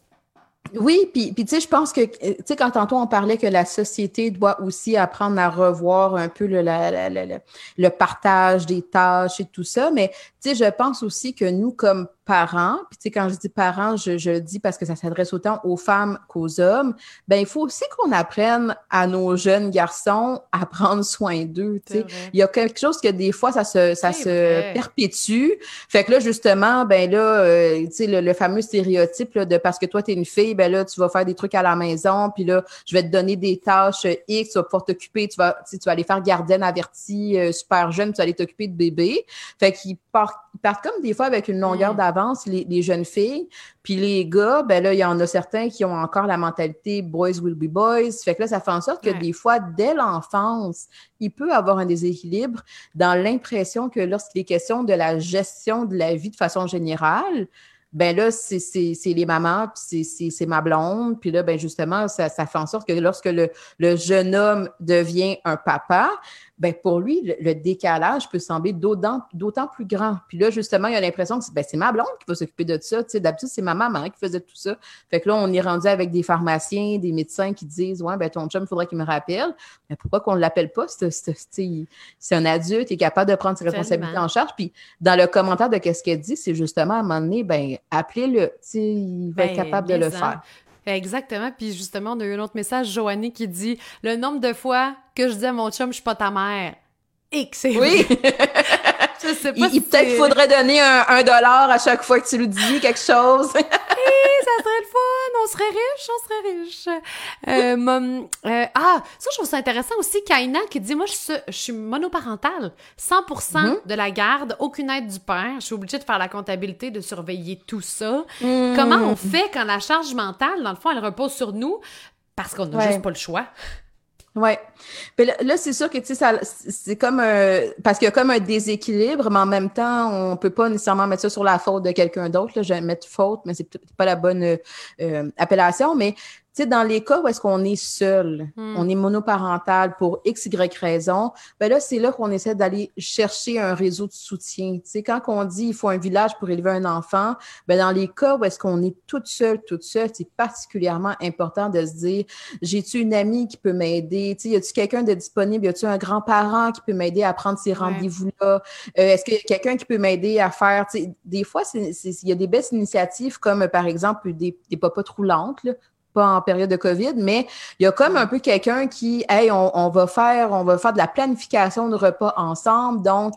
Oui, puis, puis tu sais, je pense que, tu sais, quand tantôt on parlait que la société doit aussi apprendre à revoir un peu le, la, le partage des tâches et tout ça, mais tu sais, je pense aussi que nous, comme parents, puis tu sais, quand je dis parents, je, je le dis parce que ça s'adresse autant aux femmes qu'aux hommes, ben il faut aussi qu'on apprenne à nos jeunes garçons à prendre soin d'eux, tu sais. Il y a quelque chose que des fois, ça se, ça se perpétue. Fait que là, justement, ben là, euh, tu sais, le, fameux stéréotype là, de parce que toi, tu es une fille, ben là, tu vas faire des trucs à la maison, puis là, je vais te donner des tâches X, tu vas pouvoir t'occuper, tu vas, tu vas aller faire gardienne avertie euh, super jeune, tu vas aller t'occuper de bébé. Fait qu'ils partent, ils partent comme des fois avec une longueur mm. d'avance les, jeunes filles. Puis les gars, ben là, il y en a certains qui ont encore la mentalité boys will be boys. Fait que là, ça fait en sorte que des fois, dès l'enfance, il peut avoir un déséquilibre dans l'impression que lorsqu'il est question de la gestion de la vie de façon générale, ben là, c'est les mamans, puis c'est ma blonde. Puis là, ben justement, ça, ça fait en sorte que lorsque le, le jeune homme devient un papa, ben pour lui, le, décalage peut sembler d'autant plus grand. Puis là, justement, il a l'impression que ben, c'est ma blonde qui va s'occuper de ça. D'habitude, c'est ma maman qui faisait tout ça. Fait que là, on est rendu avec des pharmaciens, des médecins qui disent Ouais, ben ton chum, il faudrait qu'il me rappelle. Mais pourquoi qu'on ne l'appelle pas? C'est un adulte, il est capable de prendre ses responsabilités en charge. Puis dans le commentaire de qu'est-ce qu'elle dit, c'est justement à un moment donné, ben, appelez-le. Il va être ben, capable de le faire. Exactement. Puis justement, on a eu un autre message, Joanie, qui dit Le nombre de fois que je dis à mon chum, je suis pas ta mère. X, Oui! je sais pas il, peut-être faudrait donner un, dollar à chaque fois que tu lui dis quelque chose. ça serait le fun, on serait riche, on serait riche. Euh, euh, ah, ça, je trouve ça intéressant aussi, Kaina qui dit, moi, je, je suis monoparentale, 100% mm-hmm. de la garde, aucune aide du père, je suis obligée de faire la comptabilité, de surveiller tout ça. Mm. Comment on fait quand la charge mentale, dans le fond, elle repose sur nous, parce qu'on n'a juste pas le choix? Oui. Là, c'est sûr que tu sais, c'est comme un parce qu'il y a comme un déséquilibre, mais en même temps, on peut pas nécessairement mettre ça sur la faute de quelqu'un d'autre. Je vais mettre faute, mais c'est peut-être pas la bonne euh, appellation. Mais sais, dans les cas où est-ce qu'on est seul, hmm. on est monoparental pour x, y raison, ben là, c'est là qu'on essaie d'aller chercher un réseau de soutien. Tu sais, quand on dit il faut un village pour élever un enfant, ben dans les cas où est-ce qu'on est toute seule, toute seule, c'est particulièrement important de se dire, j'ai-tu une amie qui peut m'aider? Tu sais, y a-tu quelqu'un de disponible? Y a-tu un grand-parent qui peut m'aider à prendre ces rendez-vous-là? Euh, est-ce qu'il y a quelqu'un qui peut m'aider à faire, tu sais, des fois, il y a des belles initiatives comme, par exemple, des, des papas roulantes, là, pas en période de COVID, mais il y a comme un peu quelqu'un qui, hey, on, va faire, on va faire de la planification de repas ensemble, donc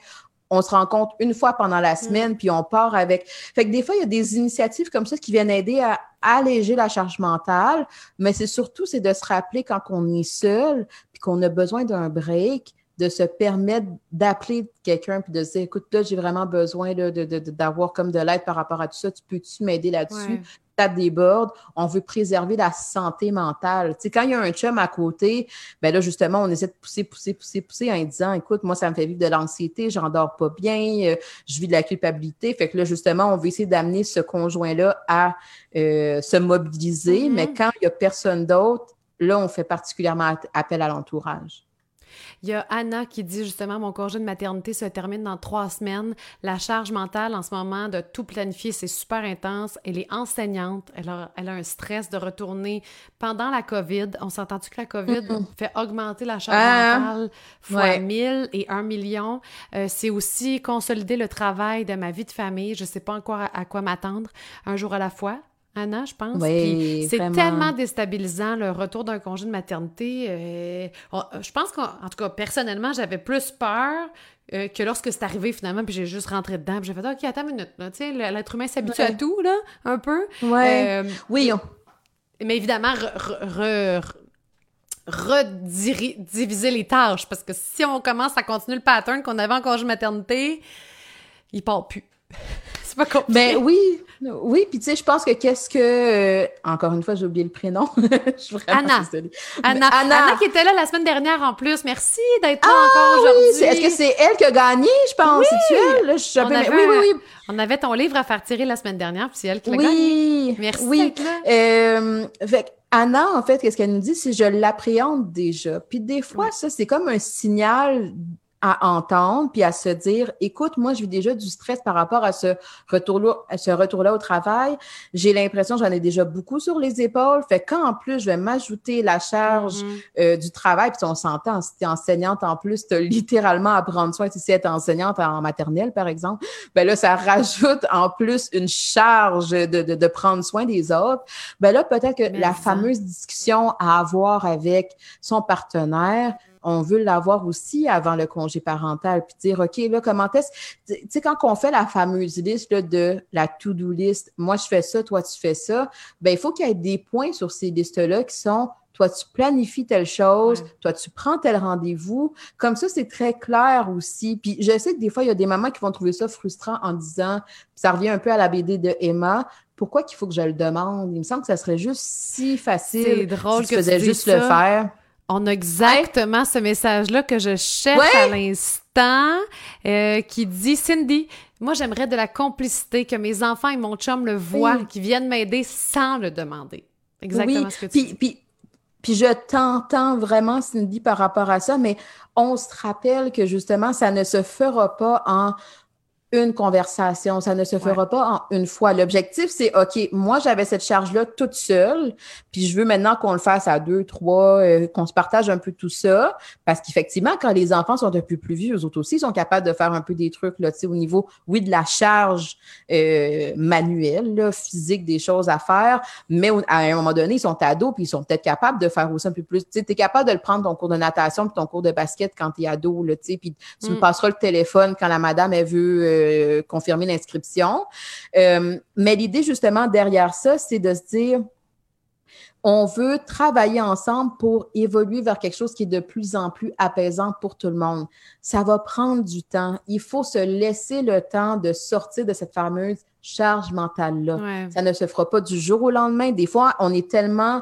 on se rencontre une fois pendant la mm. semaine, puis on part avec. Fait que des fois, il y a des initiatives comme ça qui viennent aider à alléger la charge mentale, mais c'est surtout c'est de se rappeler quand on est seul, puis qu'on a besoin d'un break, de se permettre d'appeler quelqu'un puis de se dire écoute là j'ai vraiment besoin d'avoir comme de l'aide par rapport à tout ça tu peux-tu m'aider là-dessus? Ça déborde, on veut préserver la santé mentale. Tu sais, quand il y a un chum à côté, ben là, justement, on essaie de pousser, pousser, pousser, pousser en disant, écoute, moi, ça me fait vivre de l'anxiété, j'en dors pas bien, euh, je vis de la culpabilité. Fait que là, justement, on veut essayer d'amener ce conjoint-là à euh, se mobiliser, mm-hmm. mais quand il y a personne d'autre, là, on fait particulièrement appel à l'entourage. Il y a Anna qui dit justement mon congé de maternité se termine dans trois semaines. La charge mentale en ce moment de tout planifier, c'est super intense. Elle est enseignante. Elle a, elle a un stress de retourner pendant la COVID. On s'entend-tu que la COVID fait augmenter la charge ah, mentale fois 1000 et 1 million? Euh, c'est aussi consolider le travail de ma vie de famille. Je sais pas encore à quoi m'attendre un jour à la fois. Anna, je pense. Oui, c'est tellement déstabilisant le retour d'un congé de maternité. Euh, je pense qu'en tout cas, personnellement, j'avais plus peur euh, que lorsque c'est arrivé finalement, puis j'ai juste rentré dedans, puis j'ai fait OK, attends une minute, tu sais, l'être humain s'habitue à tout, là, un peu. Ouais. Euh, oui. Mais évidemment, rediviser les tâches, parce que si on commence à continuer le pattern qu'on avait en congé de maternité, il part plus. Pas compliqué. Ben oui, oui, puis tu sais, je pense que qu'est-ce que... Euh, encore une fois, j'ai oublié le prénom. Anna. Anna. Anna. qui était là la semaine dernière en plus. Merci d'être là ah encore aujourd'hui. Est-ce que c'est elle qui a gagné, je pense? Oui. C'est elle? oui, oui, oui. On avait ton livre à faire tirer la semaine dernière, puis c'est elle qui l'a oui. gagné. Merci oui. Euh, fait, Anna, en fait, qu'est-ce qu'elle nous dit? C'est je l'appréhende déjà. Puis des fois, ça, c'est comme un signal à entendre puis à se dire écoute moi je vis déjà du stress par rapport à ce retour là ce retour là au travail. J'ai l'impression j'en ai déjà beaucoup sur les épaules. Fait quand en plus je vais m'ajouter la charge mm-hmm. euh, du travail. Puis on s'entend si tu es enseignante en plus tu as littéralement à prendre soin. Si tu es enseignante en maternelle par exemple ben là ça rajoute en plus une charge de, de, de prendre soin des autres. Ben là peut-être que la fameuse discussion à avoir avec son partenaire on veut l'avoir aussi avant le congé parental, puis dire, OK, là, comment est-ce... Tu sais, quand on fait la fameuse liste de la to-do list, moi, je fais ça, toi, tu fais ça, ben il faut qu'il y ait des points sur ces listes-là qui sont toi, tu planifies telle chose, toi, tu prends tel rendez-vous. Comme ça, c'est très clair aussi. Puis je sais que des fois, il y a des mamans qui vont trouver ça frustrant en disant, ça revient un peu à la BD de Emma, pourquoi qu'il faut que je le demande? Il me semble que ça serait juste si facile. Drôle si que tu faisais juste le faire. On a exactement ce message-là que je cherche à l'instant, euh, qui dit Cindy, moi j'aimerais de la complicité, que mes enfants et mon chum le voient, qu'ils viennent m'aider sans le demander. Exactement ce que tu dis. Puis, Puis je t'entends vraiment, Cindy, par rapport à ça, mais on se rappelle que justement, ça ne se fera pas en une conversation. Ça ne se fera pas en une fois. L'objectif, c'est OK, moi, j'avais cette charge-là toute seule, puis je veux maintenant qu'on le fasse à deux, trois, euh, qu'on se partage un peu tout ça. Parce qu'effectivement, quand les enfants sont un peu plus vieux, eux autres aussi, ils sont capables de faire un peu des trucs, là, tu sais, au niveau, oui, de la charge euh, manuelle, là, physique, des choses à faire, mais à un moment donné, ils sont ados, puis ils sont peut-être capables de faire aussi un peu plus. Tu sais, es capable de le prendre ton cours de natation puis ton cours de basket quand tu es ado, là, tu sais, puis tu me mm. passeras le téléphone quand la madame, elle veut euh, euh, confirmer l'inscription. Euh, mais l'idée justement derrière ça, c'est de se dire, on veut travailler ensemble pour évoluer vers quelque chose qui est de plus en plus apaisant pour tout le monde. Ça va prendre du temps. Il faut se laisser le temps de sortir de cette fameuse charge mentale-là. Ça ne se fera pas du jour au lendemain. Des fois, on est tellement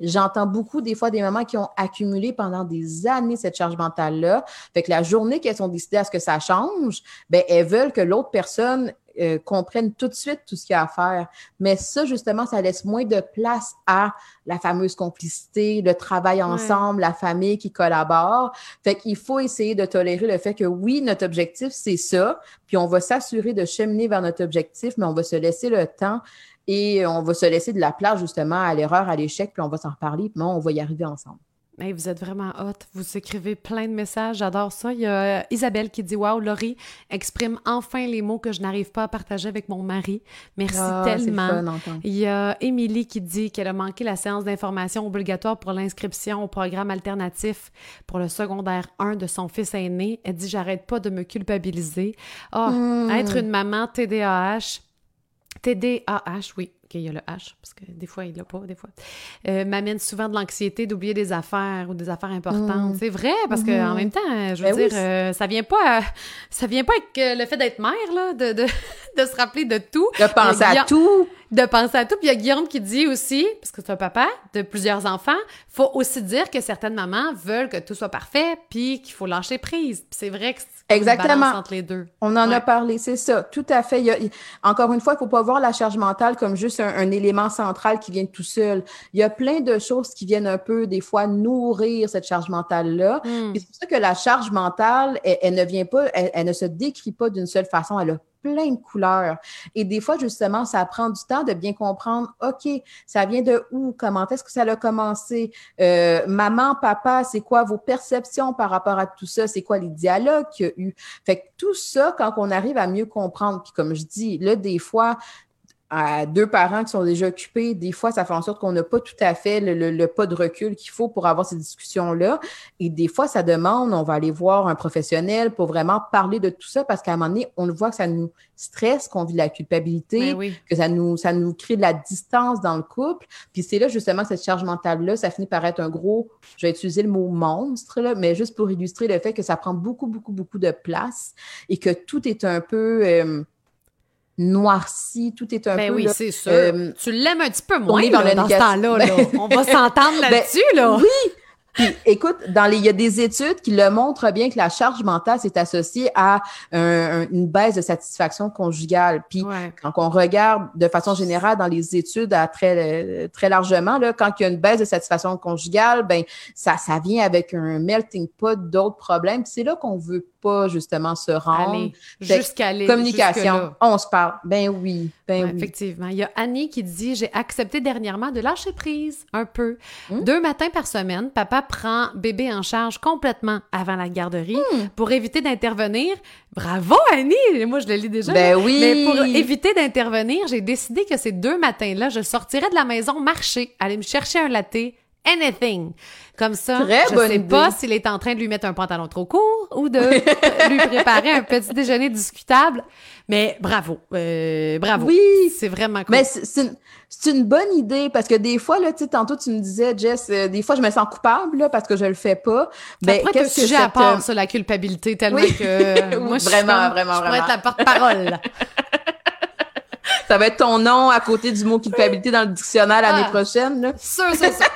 J'entends beaucoup des fois des mamans qui ont accumulé pendant des années cette charge mentale-là. Fait que la journée qu'elles sont décidées à ce que ça change, ben elles veulent que l'autre personne euh, comprenne tout de suite tout ce qu'il y a à faire. Mais ça, justement, ça laisse moins de place à la fameuse complicité, le travail ensemble, la famille qui collabore. Fait qu'il faut essayer de tolérer le fait que oui, notre objectif, c'est ça, puis on va s'assurer de cheminer vers notre objectif, mais on va se laisser le temps et on va se laisser de la place justement à l'erreur, à l'échec, puis on va s'en reparler, puis on va y arriver ensemble. Hey, vous êtes vraiment hot. Vous écrivez plein de messages. J'adore ça. Il y a euh, Isabelle qui dit Waouh, Laurie exprime enfin les mots que je n'arrive pas à partager avec mon mari. Merci ah, tellement. Il y a Émilie qui dit qu'elle a manqué la séance d'information obligatoire pour l'inscription au programme alternatif pour le secondaire 1 de son fils aîné. Elle dit J'arrête pas de me culpabiliser. Ah, hmm. être une maman TDAH TDAH, oui, qu'il y a le H, parce que des fois, il l'a pas, des fois, euh, m'amène souvent de l'anxiété d'oublier des affaires ou des affaires importantes. Mm. C'est vrai, parce que en mm-hmm. même temps, je veux ben dire, euh, ça vient pas, ça vient pas avec le fait d'être mère, là, de, de, de, se rappeler de tout. De penser à tout. De penser à tout. Puis il y a Guillaume qui dit aussi, parce que c'est un papa de plusieurs enfants, faut aussi dire que certaines mamans veulent que tout soit parfait, puis qu'il faut lâcher prise. c'est vrai que Exactement. entre les deux. On en a parlé, c'est ça. Tout à fait. encore une fois, il faut pas voir la charge mentale comme juste un, élément central qui vient tout seul. Il y a plein de choses qui viennent un peu, des fois, nourrir cette charge mentale-là. Hmm. C'est pour ça que la charge mentale, elle, ne vient pas, elle, ne se décrit pas d'une seule façon. Elle a plein de couleurs. Et des fois, justement, ça prend du temps de bien comprendre, OK, ça vient de où? Comment est-ce que ça a commencé? Euh, maman, papa, c'est quoi vos perceptions par rapport à tout ça? C'est quoi les dialogues qu'il y a eu? Fait que tout ça, quand on arrive à mieux comprendre, puis comme je dis, là, des fois, à deux parents qui sont déjà occupés, des fois, ça fait en sorte qu'on n'a pas tout à fait le, pas de recul qu'il faut pour avoir ces discussions-là. Et des fois, ça demande, on va aller voir un professionnel pour vraiment parler de tout ça parce qu'à un moment donné, on le voit que ça nous stresse, qu'on vit de la culpabilité, ben que ça nous, ça nous crée de la distance dans le couple. Puis c'est là, justement, cette charge mentale-là, ça finit par être un gros, je vais utiliser le mot monstre, là, mais juste pour illustrer le fait que ça prend beaucoup, beaucoup, beaucoup de place et que tout est un peu... Euh, noirci, tout est un ben peu. oui, c'est sûr. Euh, tu l'aimes un petit peu moins dans, dans ce temps-là. Là. On va s'entendre ben là-dessus. là. Oui, écoute, dans les, il y a des études qui le montrent bien que la charge mentale c'est associée à une baisse de satisfaction conjugale. Puis quand on regarde de façon générale dans les études à très très largement là, quand il y a une baisse de satisfaction conjugale, ben ça ça vient avec un melting pot d'autres problèmes. C'est là qu'on veut pas justement se rendre. Jusqu'à. Communication. On se parle. Ben oui. Ben oui. Effectivement. Il y a Annie qui dit J'ai accepté dernièrement de lâcher prise un peu. Hmm? Deux matins par semaine, papa prend bébé en charge complètement avant la garderie hmm. pour éviter d'intervenir. Bravo, Annie! Moi, je le lis déjà. Ben oui. Mais pour éviter d'intervenir, j'ai décidé que ces deux matins-là, je sortirais de la maison marcher, aller me chercher un latte anything. Comme ça, je ne sais pas s'il est en train de lui mettre un pantalon trop court ou de lui préparer un petit déjeuner discutable. Mais bravo, euh, bravo. Oui, c'est vraiment cool. Mais c'est une, bonne idée parce que des fois là, tu sais, tantôt tu me disais, Jess, euh, des fois je me sens coupable là, parce que je le fais pas. Ben qu'est-ce que sujet à part sur la culpabilité tellement que moi je vraiment, suis vraiment, je être la porte-parole. ça va être ton nom à côté du mot culpabilité dans le dictionnaire l'année ah, prochaine. Là. Sûr, c'est ça.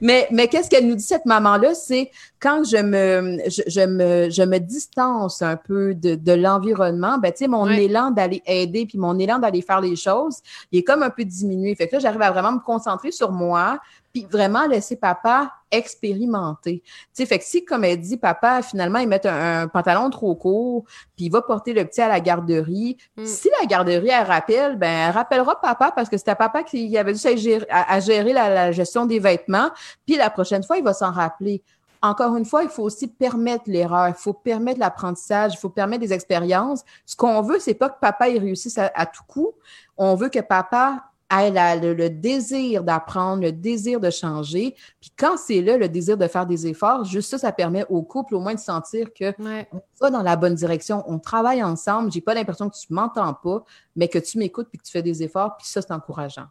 Mais mais qu'est-ce qu'elle nous dit, cette maman-là? C'est quand je me, je, me, je me distance un peu de, de l'environnement, ben, tu sais, mon élan d'aller aider puis mon élan d'aller faire les choses, il est comme un peu diminué. Fait que là, j'arrive à vraiment me concentrer sur moi, puis vraiment laisser papa expérimenter. Tu sais, fait que si, comme elle dit, papa, finalement, il met un, pantalon trop court, puis il va porter le petit à la garderie, mm. si la garderie, elle rappelle, ben, elle rappellera papa parce que c'était papa qui avait dû gérer, à, gérer la, gestion des vêtements, puis la prochaine fois, il va s'en rappeler. Encore une fois, il faut aussi permettre l'erreur, il faut permettre l'apprentissage, il faut permettre des expériences. Ce qu'on veut, c'est pas que papa y réussisse à tout coup. On veut que papa elle a le, désir d'apprendre, le désir de changer. Puis quand c'est là, le désir de faire des efforts, juste ça, ça permet au couple au moins de sentir que on va dans la bonne direction, on travaille ensemble. J'ai pas l'impression que tu m'entends pas, mais que tu m'écoutes puis que tu fais des efforts. Puis ça, c'est encourageant.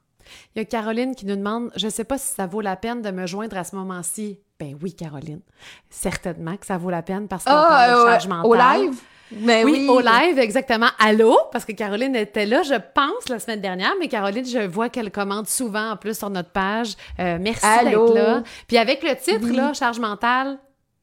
Il y a Caroline qui nous demande Je ne sais pas si ça vaut la peine de me joindre à ce moment-ci. Ben oui, Caroline. Certainement que ça vaut la peine parce qu'on ah, parle de charge mentale. Au live? Oui, oui, au live, exactement. Allô, parce que Caroline était là, je pense, la semaine dernière, mais Caroline, je vois qu'elle commande souvent en plus sur notre page. Euh, merci d'être là. Puis avec le titre, là, charge mentale,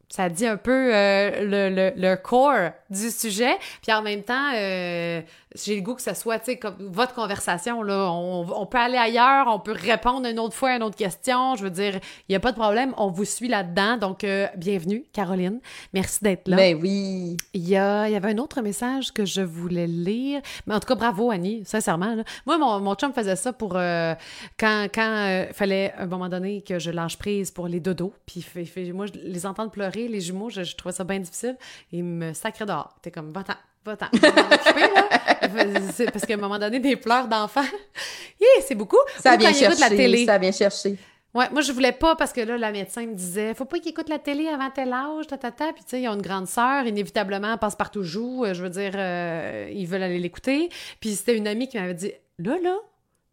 ça dit un peu euh, le, le, le, core du sujet. Puis en même temps, euh, j'ai le goût que ce soit, tu sais, comme votre conversation, là, on, on, peut aller ailleurs, on peut répondre une autre fois à une autre question. Je veux dire, il n'y a pas de problème, on vous suit là-dedans. Donc, euh, bienvenue, Caroline. Merci d'être là. Ben oui. Il y, a, il y avait un autre message que je voulais lire. Mais en tout cas, bravo, Annie, sincèrement. Là. Moi, mon, mon chum faisait ça pour euh, quand il quand, fallait, à un moment donné, que je lâche prise pour les dodos. Puis moi, je les entendre pleurer, les jumeaux, je, je trouvais ça bien difficile. Il me sacrait dehors. T'es comme, va-t'en va-t'en. Parce qu'à un moment donné, des pleurs d'enfants, yeah, c'est beaucoup. Ça vient chercher. La télé. Ça vient chercher. Ouais, moi je voulais pas parce que là la médecin me disait faut pas qu'il écoute la télé avant tel âge, ta ta ta. Puis tu sais ils ont une grande sœur, inévitablement passe partout joue. Je veux dire euh, ils veulent aller l'écouter. Puis c'était une amie qui m'avait dit là là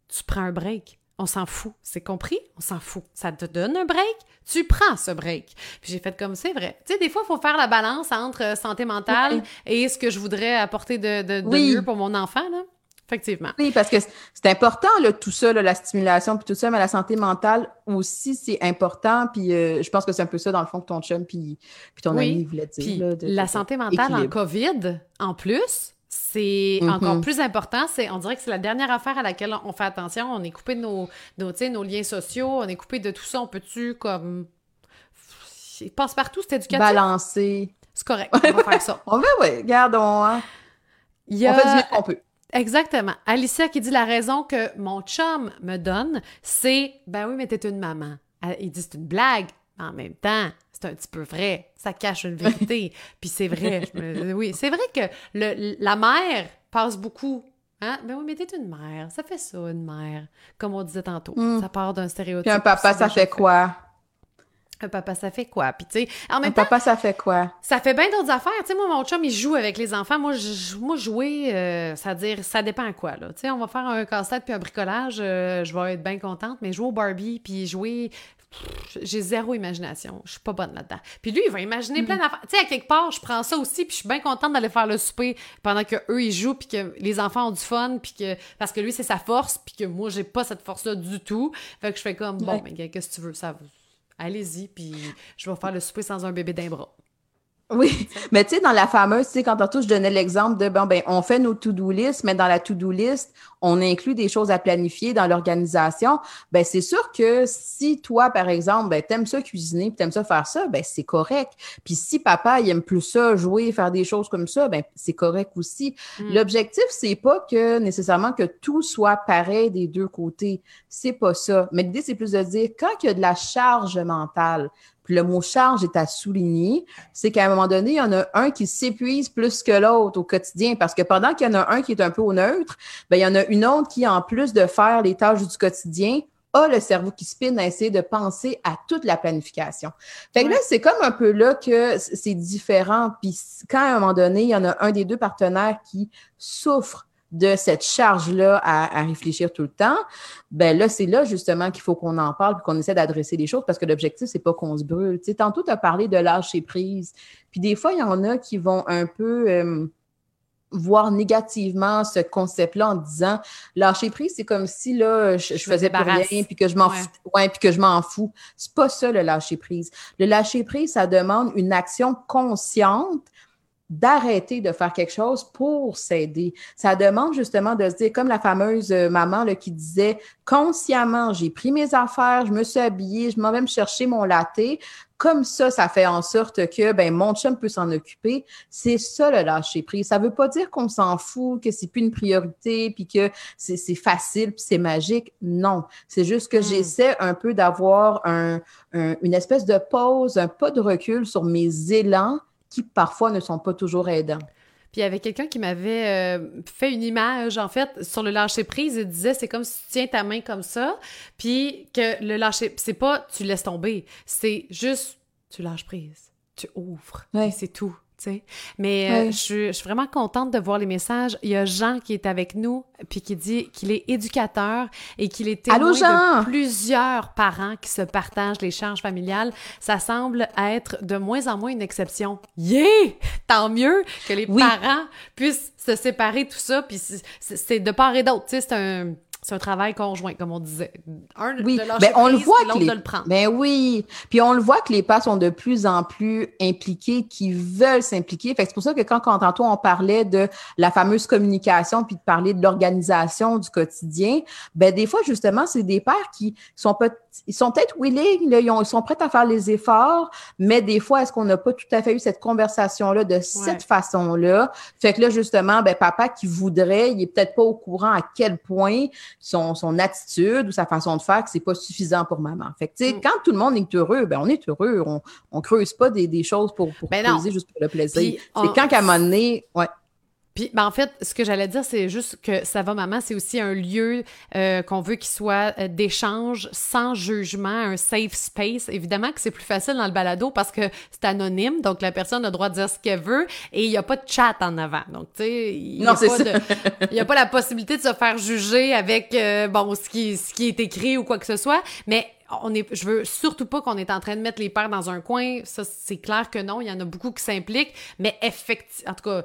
tu prends un break. On s'en fout. C'est compris? On s'en fout. Ça te donne un break? Tu prends ce break. Puis j'ai fait comme c'est vrai. Tu sais, des fois, il faut faire la balance entre euh, santé mentale et ce que je voudrais apporter de, de, mieux pour mon enfant, là. Effectivement. Oui, parce que c'est important, là, tout ça, la stimulation, puis tout ça, mais la santé mentale aussi, c'est important. Puis euh, je pense que c'est un peu ça, dans le fond, que ton chum puis, puis ton ami voulait dire. la santé mentale en COVID, en plus, c'est encore mm-hmm. plus important. C'est, on dirait que c'est la dernière affaire à laquelle on fait attention. On est coupé de nos, nos, nos liens sociaux, on est coupé de tout ça. On peut-tu, comme. Il passe partout, c'est éducatif. Balancer. C'est correct, on va faire ça. on va, oui, gardons. Hein. On fait du mieux qu'on peut. Exactement. Alicia qui dit la raison que mon chum me donne, c'est ben oui, mais t'es une maman. Il dit c'est une blague. En même temps, c'est un petit peu vrai. Ça cache une vérité. Puis c'est vrai. Oui, c'est vrai que le, la mère passe beaucoup. Hein? Ben oui, mais t'es une mère. Ça fait ça, une mère. Comme on disait tantôt. Hmm. Ça part d'un stéréotype. Puis un papa, ça fait quoi? Un papa, ça fait quoi? Puis, tu sais, en même un papa, ça fait quoi? Ça fait bien d'autres affaires. Tu sais, moi, mon chum, il joue avec les enfants. Moi, je, moi jouer, euh, ça veut dire, ça dépend à quoi, là. Tu sais, on va faire un casse-tête puis un bricolage, euh, je vais être bien contente, mais jouer au Barbie puis jouer j'ai zéro imagination. Je suis pas bonne là-dedans. Puis lui, il va imaginer plein mm. d'affaires. Tu sais, à quelque part, je prends ça aussi, puis je suis bien contente d'aller faire le souper pendant que eux ils jouent, puis que les enfants ont du fun, puis que parce que lui c'est sa force, puis que moi j'ai pas cette force-là du tout. Fait que je fais comme bon, mais qu'est-ce que tu veux, ça allez-y, puis je vais faire le souper sans un bébé d'un bras. Oui, mais tu sais, dans la fameuse, tu sais, quand tantôt je donnais l'exemple de, bon, ben, on fait nos to-do list, mais dans la to-do list, on inclut des choses à planifier dans l'organisation. Ben, c'est sûr que si toi, par exemple, ben, t'aimes ça cuisiner, puis t'aimes ça faire ça, ben, c'est correct. Puis si papa, il aime plus ça, jouer, faire des choses comme ça, ben, c'est correct aussi. Hmm. L'objectif, c'est pas que nécessairement que tout soit pareil des deux côtés. C'est pas ça. Mais l'idée, c'est plus de dire, quand il y a de la charge mentale, le mot charge est à souligner, c'est qu'à un moment donné, il y en a un qui s'épuise plus que l'autre au quotidien parce que pendant qu'il y en a un qui est un peu au neutre, ben, il y en a une autre qui, en plus de faire les tâches du quotidien, a le cerveau qui spinne à essayer de penser à toute la planification. Fait que là, c'est comme un peu là que c'est différent. Puis quand à un moment donné, il y en a un des deux partenaires qui souffre de cette charge-là à, réfléchir tout le temps, ben là, c'est là justement qu'il faut qu'on en parle et qu'on essaie d'adresser les choses parce que l'objectif, c'est pas qu'on se brûle. Tu sais, tantôt, tu as parlé de lâcher prise. Puis des fois, il y en a qui vont un peu euh, voir négativement ce concept-là en disant lâcher prise, c'est comme si là, je, faisais pas rien puis que je m'en fous. Ouais, puis que je m'en fous. C'est pas ça le lâcher prise. Le lâcher prise, ça demande une action consciente d'arrêter de faire quelque chose pour s'aider. Ça demande justement de se dire, comme la fameuse euh, maman là, qui disait, consciemment, j'ai pris mes affaires, je me suis habillée, je m'en vais me chercher mon latte. Comme ça, ça fait en sorte que ben, mon chum peut s'en occuper. C'est ça le lâcher prise. Ça veut pas dire qu'on s'en fout, que c'est plus une priorité, puis que c'est facile, puis c'est magique. Non. C'est juste que hmm. j'essaie un peu d'avoir un, une espèce de pause, un pas de recul sur mes élans qui parfois ne sont pas toujours aidants. Puis il y avait quelqu'un qui m'avait euh, fait une image, en fait, sur le lâcher prise. Il disait c'est comme si tu tiens ta main comme ça, puis que le lâcher, c'est pas tu laisses tomber, c'est juste tu lâches prise, tu ouvres, ouais. c'est tout. Mais euh, je, suis vraiment contente de voir les messages. Il y a Jean qui est avec nous, puis qui dit qu'il est éducateur et qu'il est témoin de plusieurs parents qui se partagent les charges familiales. Ça semble être de moins en moins une exception. Yeah! Tant mieux que les parents puissent se séparer tout ça, puis c'est de part et d'autre. C'est un c'est un travail conjoint, comme on disait. Un oui, de ben, on le voit que les... de le prendre. Ben oui, puis on le voit que les pas sont de plus en plus impliqués, qui veulent s'impliquer. Fait c'est pour ça que quand, quand tantôt on parlait de la fameuse communication, puis de parler de l'organisation du quotidien, ben des fois justement c'est des pères qui sont pas, ils sont peut-être willing, là, ils, sont prêts à faire les efforts, mais des fois est-ce qu'on n'a pas tout à fait eu cette conversation là de cette façon-là? Fait que là justement, ben papa qui voudrait, il est peut-être pas au courant à quel point son, son attitude ou sa façon de faire que c'est pas suffisant pour maman. Fait que, tu sais, mm. quand tout le monde est heureux, ben on est heureux. On, on creuse pas des, des choses pour, pour ben juste pour le plaisir. C'est quand qu'à un moment donné, ouais. Puis, ben en fait, ce que j'allais dire, c'est juste que Ça va maman, c'est aussi un lieu euh, qu'on veut qu'il soit euh, d'échange sans jugement, un safe space. Évidemment que c'est plus facile dans le balado parce que c'est anonyme, donc la personne a le droit de dire ce qu'elle veut et il n'y a pas de chat en avant. Donc, tu sais, il n'y a, a, pas la possibilité de se faire juger avec, euh, bon, ce qui, ce qui est écrit ou quoi que ce soit, mais on est, je veux surtout pas qu'on est en train de mettre les pères dans un coin. Ça, c'est clair que non. Il y en a beaucoup qui s'impliquent, mais effectivement, en tout cas,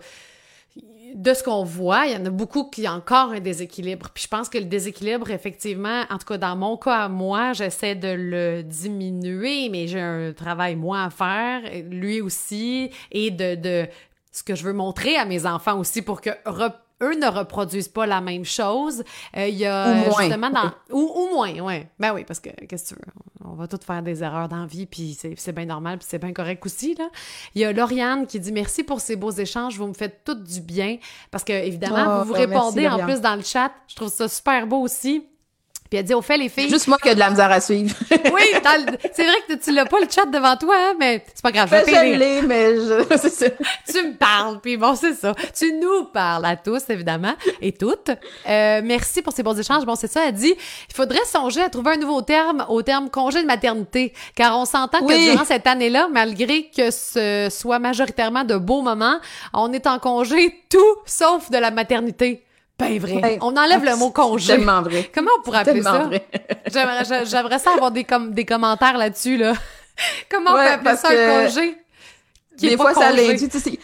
de ce qu'on voit, il y en a beaucoup qui ont encore un déséquilibre. Puis je pense que le déséquilibre, effectivement, en tout cas dans mon cas à moi, j'essaie de le diminuer, mais j'ai un travail moins à faire, lui aussi, et de, de ce que je veux montrer à mes enfants aussi pour que eux ne reproduisent pas la même chose. Euh, il y a ou moins. justement dans ou, ou moins, ouais. Ben oui, parce que qu'est-ce que tu veux, on va tous faire des erreurs dans la vie, puis c'est bien normal, puis c'est bien correct aussi là. Il y a Lauriane qui dit merci pour ces beaux échanges, vous me faites tout du bien parce que évidemment oh, vous vous ben, répondez en plus dans le chat. Je trouve ça super beau aussi. Puis elle dit, au fait, les filles. Juste moi qui ai de la misère à suivre. oui, c'est vrai que tu l'as pas le chat devant toi, hein, mais c'est pas grave. Je, l'ai, mais je... c'est ça. tu me parles, puis bon, c'est ça. Tu nous parles à tous, évidemment, et toutes. Euh, merci pour ces bons échanges. Bon, c'est ça, elle dit, il faudrait songer à trouver un nouveau terme au terme congé de maternité, car on s'entend que durant cette année-là, malgré que ce soit majoritairement de beaux moments, on est en congé tout sauf de la maternité. Ben vrai. on enlève le mot congé. Tellement vrai. Comment on pourrait appeler ça? J'aimerais, j'aimerais ça avoir des, des commentaires là-dessus, là. Comment on peut appeler ça un congé? des fois, ça l'induit. Tu sais,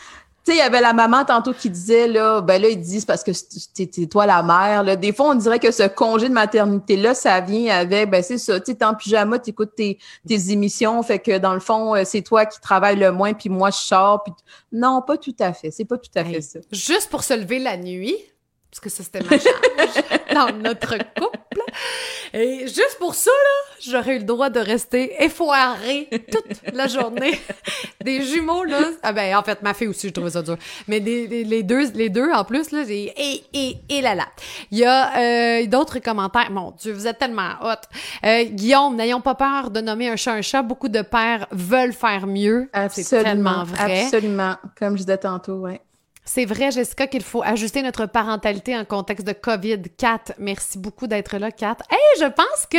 il y avait la maman tantôt qui disait, là, ben là, ils disent parce que c'est toi la mère. Là. Des fois, on dirait que ce congé de maternité-là, ça vient avec, ben c'est ça, tu es en pyjama, tu écoutes tes, tes émissions, fait que dans le fond, euh, c'est toi qui travailles le moins, puis moi, je sors. Puis... Non, pas tout à fait. C'est pas tout à fait ça. Juste pour se lever la nuit, parce que ça, c'était ma charge dans notre couple. Et juste pour ça, là, j'aurais eu le droit de rester effoirée toute la journée. Des jumeaux, là. Ah ben, en fait, ma fille aussi, je trouvais ça dur. Mais les, deux, les deux, en plus, là, j'ai et, et, et là là. Il y a euh, d'autres commentaires. Mon Dieu, vous êtes tellement hot. Euh, Guillaume, n'ayons pas peur de nommer un chat un chat. Beaucoup de pères veulent faire mieux. C'est tellement vrai. Absolument. Comme je disais tantôt, ouais. C'est vrai, Jessica, qu'il faut ajuster notre parentalité en contexte de COVID. Kat, merci beaucoup d'être là, Kat. Hey, je pense que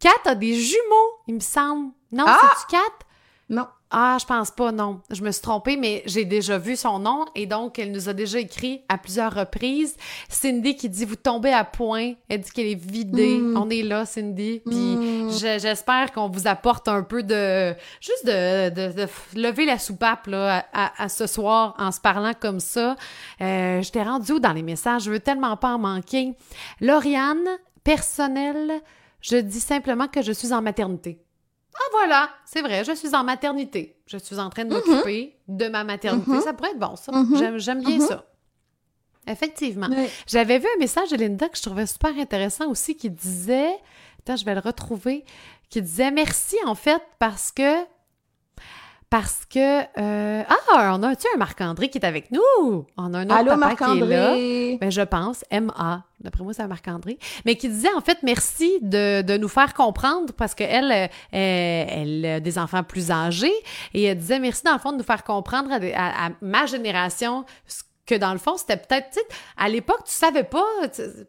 Kat a des jumeaux, il me semble. Non, ah! c'est-tu Kat? Non. Ah, je pense pas, non. Je me suis trompée, mais j'ai déjà vu son nom et donc elle nous a déjà écrit à plusieurs reprises. Cindy qui dit Vous tombez à point. Elle dit qu'elle est vidée. Hmm. On est là, Cindy. Puis hmm. J'espère qu'on vous apporte un peu de... Juste de, lever la soupape là, à, ce soir en se parlant comme ça. Euh, je t'ai rendu où dans les messages? Je veux tellement pas en manquer. Lauriane, personnel, je dis simplement que je suis en maternité. Ah voilà, c'est vrai, je suis en maternité. Je suis en train de mm-hmm. m'occuper de ma maternité. Mm-hmm. Ça pourrait être bon, ça. Mm-hmm. J'aime bien ça. Effectivement. J'avais vu un message de Linda que je trouvais super intéressant aussi qui disait, attends, je vais le retrouver, qui disait merci en fait parce que parce que euh, ah on a tu un Marc-André qui est avec nous? On a un autre papa qui est là. Ben, je pense MA d'après moi c'est Marc-André. Mais qui disait en fait merci de, de nous faire comprendre parce que elle, euh, elle, a des enfants plus âgés et elle disait merci dans le fond de nous faire comprendre à, à ma génération que dans le fond, c'était peut-être, à l'époque, tu savais pas,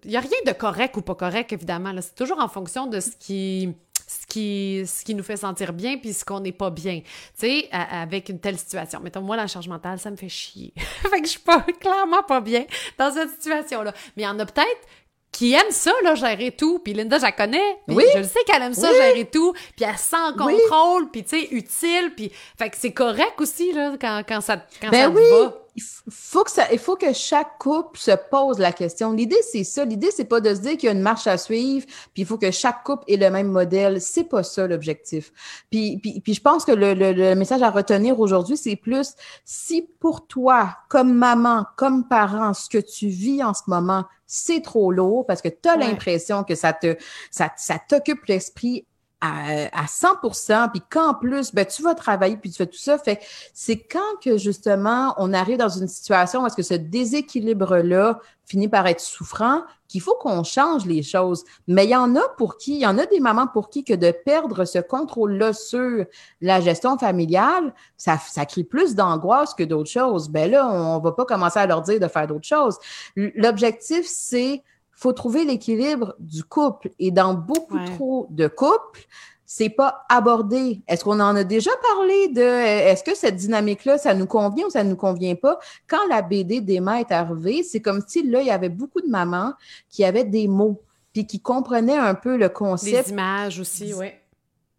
il n'y a rien de correct ou pas correct, évidemment. C'est toujours en fonction de ce qui, ce qui, ce qui nous fait sentir bien puis ce qu'on n'est pas bien, tu sais, avec une telle situation. Mettons, moi, la charge mentale, ça me fait chier. fait que je suis pas, clairement pas bien dans cette situation-là. Mais il y en a peut-être qui aime ça, là, gérer tout. Puis Linda, je la connais. Oui. Je le sais qu'elle aime ça, gérer tout. Puis elle sent contrôle, puis tu sais, utile. Puis, fait que c'est correct aussi, là, quand, quand ça, quand ben ça oui. va il faut que ça, il faut que chaque couple se pose la question. L'idée, c'est ça. L'idée, c'est pas de se dire qu'il y a une marche à suivre, puis il faut que chaque couple ait le même modèle. C'est pas ça l'objectif. Puis, puis, puis, je pense que le, le, message à retenir aujourd'hui, c'est plus si pour toi, comme maman, comme parent, ce que tu vis en ce moment, c'est trop lourd parce que tu as l'impression que ça te ça, ça t'occupe l'esprit à, à 100%, puis qu'en plus, ben, tu vas travailler, puis tu fais tout ça. Fait c'est quand que, justement, on arrive dans une situation où est-ce que ce déséquilibre-là finit par être souffrant, qu'il faut qu'on change les choses. Mais il y en a pour qui, il y en a des mamans pour qui que de perdre ce contrôle-là sur la gestion familiale, ça, ça crée plus d'angoisse que d'autres choses. Ben là, on va pas commencer à leur dire de faire d'autres choses. L'objectif, c'est faut trouver l'équilibre du couple. Et dans beaucoup trop de couples, c'est pas abordé. Est-ce qu'on en a déjà parlé de est-ce que cette dynamique-là, ça nous convient ou ça ne nous convient pas? Quand la BD d'Emma est arrivée, c'est comme si là, il y avait beaucoup de mamans qui avaient des mots, puis qui comprenaient un peu le concept. Des images aussi, oui.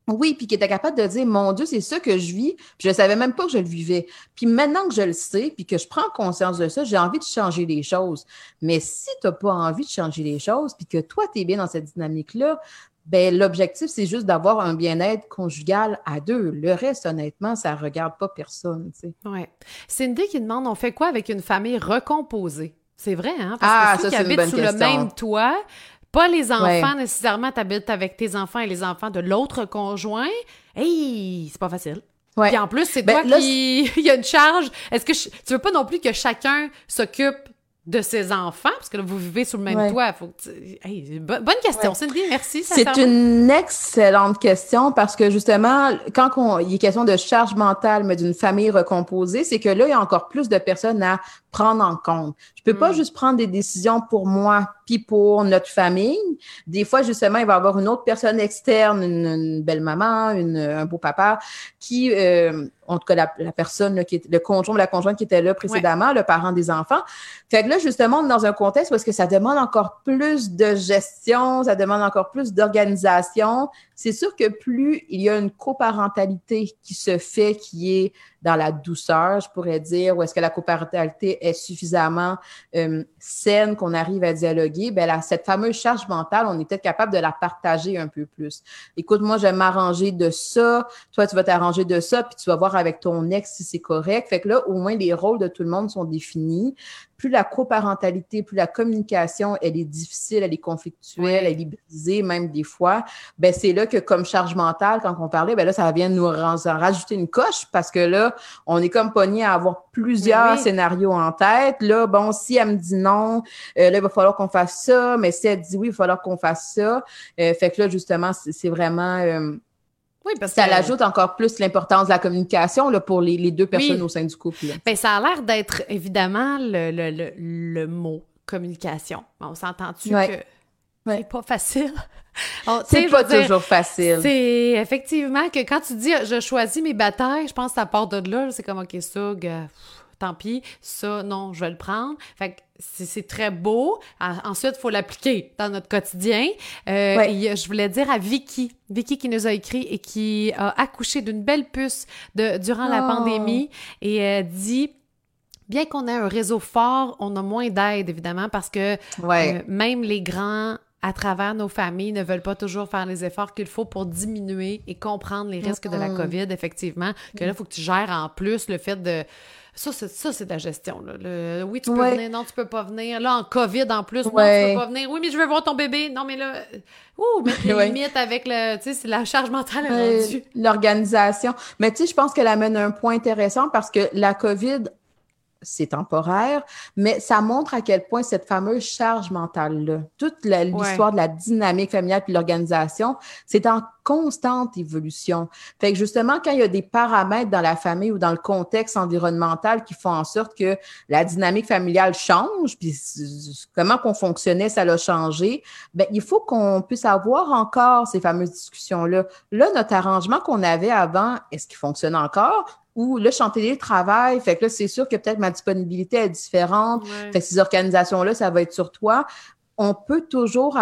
Oui, puis qui était capable de dire Mon Dieu, c'est ça que je vis, puis je ne savais même pas que je le vivais. Puis maintenant que je le sais, puis que je prends conscience de ça, j'ai envie de changer les choses. Mais si tu n'as pas envie de changer les choses, puis que toi, tu es bien dans cette dynamique-là, ben l'objectif, c'est juste d'avoir un bien-être conjugal à deux. Le reste, honnêtement, ça ne regarde pas personne. Tu sais. Oui. Cindy qui demande on fait quoi avec une famille recomposée? C'est vrai, hein? Parce ah, que ceux qui habitent sous le même toit, pas les enfants nécessairement, t'habites avec tes enfants et les enfants de l'autre conjoint. Hey, c'est pas facile. Ouais. Puis en plus, c'est ben, toi qui... Il y a une charge. Est-ce que tu veux pas non plus que chacun s'occupe de ses enfants, parce que là, vous vivez sous le même toit. Faut bonne question, Cindy, merci. C'est une excellente question parce que justement, quand on, il est question de charge mentale, mais d'une famille recomposée, c'est que là, il y a encore plus de personnes à prendre en compte. Je peux pas hmm. juste prendre des décisions pour moi puis pour notre famille. Des fois, justement, il va y avoir une autre personne externe, une, belle maman, une, un beau papa, qui, euh, en tout cas, la, personne, qui est, le conjoint la conjointe qui était là précédemment, le parent des enfants. Fait que là, justement, on est dans un contexte où est-ce que ça demande encore plus de gestion, ça demande encore plus d'organisation. C'est sûr que plus il y a une coparentalité qui se fait, qui est dans la douceur, je pourrais dire, ou est-ce que la coparentalité est suffisamment euh, saine qu'on arrive à dialoguer, ben là, cette fameuse charge mentale, on est peut-être capable de la partager un peu plus. Écoute, moi, je vais m'arranger de ça, toi, tu vas t'arranger de ça, puis tu vas voir avec ton ex si c'est correct. Fait que là, au moins, les rôles de tout le monde sont définis plus la coparentalité, plus la communication, elle est difficile, elle est conflictuelle, elle est brisée même des fois, ben c'est là que comme charge mentale, quand on parlait, ben là, ça vient nous rajouter une coche parce que là, on est comme pogné à avoir plusieurs scénarios en tête. Là, bon, si elle me dit non, euh, là, il va falloir qu'on fasse ça, mais si elle dit oui, il va falloir qu'on fasse ça. Euh, fait que là, justement, c'est vraiment... Euh, oui, parce ça ajoute encore plus l'importance de la communication là, pour les, les deux personnes au sein du couple. Bien, ça a l'air d'être évidemment le, le, le, le, mot communication. On s'entend-tu que c'est pas facile? C'est pas toujours facile. C'est effectivement que quand tu dis je choisis mes batailles, je pense que ça part de là. C'est comme, OK, ça, tant pis, ça, non, je vais le prendre. Fait que c'est très beau. Ensuite, il faut l'appliquer dans notre quotidien. Euh, je voulais dire à Vicky, Vicky qui nous a écrit et qui a accouché d'une belle puce de, durant la oh. pandémie et elle dit bien qu'on ait un réseau fort, on a moins d'aide, évidemment, parce que euh, même les grands à travers nos familles ne veulent pas toujours faire les efforts qu'il faut pour diminuer et comprendre les risques de la COVID, effectivement, que là, il faut que tu gères en plus le fait de... Ça, c'est, ça, c'est de la gestion. Là. Le, oui, tu peux venir, non, tu peux pas venir. Là, en COVID, en plus, non, tu peux pas venir. Oui, mais je veux voir ton bébé. Non, mais là, ouh, mettre les limites avec le, tu sais, c'est la charge mentale. L'organisation. Mais tu sais, je pense qu'elle amène un point intéressant parce que la COVID c'est temporaire, mais ça montre à quel point cette fameuse charge mentale-là, toute l'histoire de la dynamique familiale puis l'organisation, c'est en constante évolution. Fait que justement, quand il y a des paramètres dans la famille ou dans le contexte environnemental qui font en sorte que la dynamique familiale change, puis comment qu'on fonctionnait, ça l'a changé, ben il faut qu'on puisse avoir encore ces fameuses discussions-là. Là, notre arrangement qu'on avait avant, est-ce qu'il fonctionne encore? Ou là, je suis en télétravail, fait que là, c'est sûr que peut-être ma disponibilité est différente. Fait que ces organisations-là, ça va être sur toi. On peut toujours,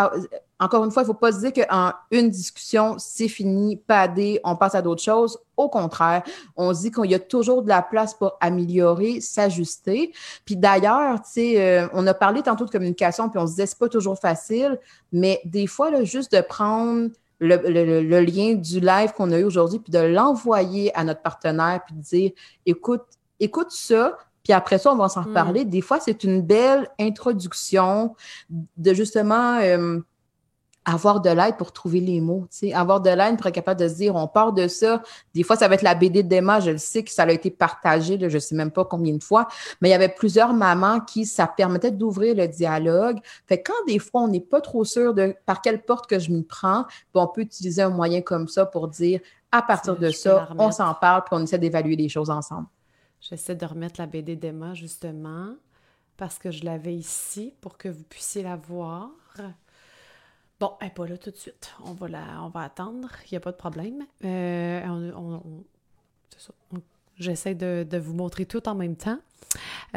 encore une fois, il ne faut pas se dire qu'en une discussion, c'est fini, pas padé, on passe à d'autres choses. Au contraire, on se dit qu'il y a toujours de la place pour améliorer, s'ajuster. Puis d'ailleurs, tu sais, euh, on a parlé tantôt de communication, puis on se disait c'est pas toujours facile, mais des fois, là, juste de prendre le, lien du live qu'on a eu aujourd'hui, puis de l'envoyer à notre partenaire, puis de dire, écoute, écoute ça, puis après ça, on va s'en reparler. Mm. Des fois, c'est une belle introduction de justement euh, avoir de l'aide pour trouver les mots, tu sais, avoir de l'aide pour être capable de se dire, on part de ça. Des fois, ça va être la BD d'Emma, je le sais que ça a été partagé, là, je sais même pas combien de fois, mais il y avait plusieurs mamans qui, ça permettait d'ouvrir le dialogue. Fait quand des fois, on n'est pas trop sûr de par quelle porte que je m'y prends, on peut utiliser un moyen comme ça pour dire, à partir de ça, on s'en parle, puis on essaie d'évaluer les choses ensemble. J'essaie de remettre la BD d'Emma, justement, parce que je l'avais ici pour que vous puissiez la voir. Bon, elle n'est pas là tout de suite. On va, la, on va attendre. Il n'y a pas de problème. Euh, on, J'essaie de, de, vous montrer tout en même temps.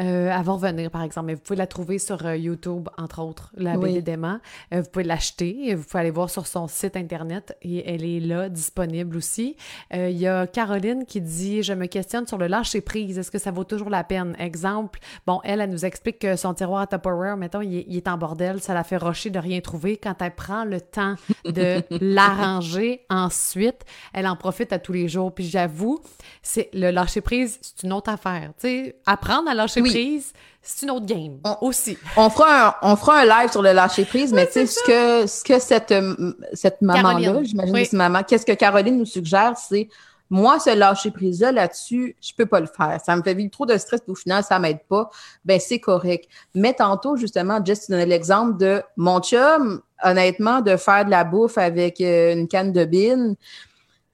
Euh, avant de venir, par exemple. Mais vous pouvez la trouver sur euh, YouTube, entre autres, la oui. d'Emma. Euh, vous pouvez l'acheter. Vous pouvez aller voir sur son site Internet et elle est là, disponible aussi. Il y a Caroline qui dit Je me questionne sur le lâcher-prise. Est-ce que ça vaut toujours la peine Exemple, bon, elle, elle nous explique que son tiroir à Tupperware, mettons, il est, il est en bordel. Ça la fait rocher de rien trouver. Quand elle prend le temps de l'arranger ensuite, elle en profite à tous les jours. Puis j'avoue, c'est le lâcher-prise, c'est une autre affaire. Tu sais, apprendre à lâcher prise, c'est une autre game aussi. On fera, un, on fera un live sur le lâcher prise, mais tu sais, ce que, ce que cette, cette maman-là, j'imagine que c'est maman, qu'est-ce que Caroline nous suggère, c'est moi, ce lâcher prise-là, là-dessus, je peux pas le faire. Ça me fait vivre trop de stress, puis au final, ça m'aide pas. Ben, c'est correct. Mais tantôt, justement, Jess, tu donnais l'exemple de mon chum, honnêtement, de faire de la bouffe avec euh, une canne de bine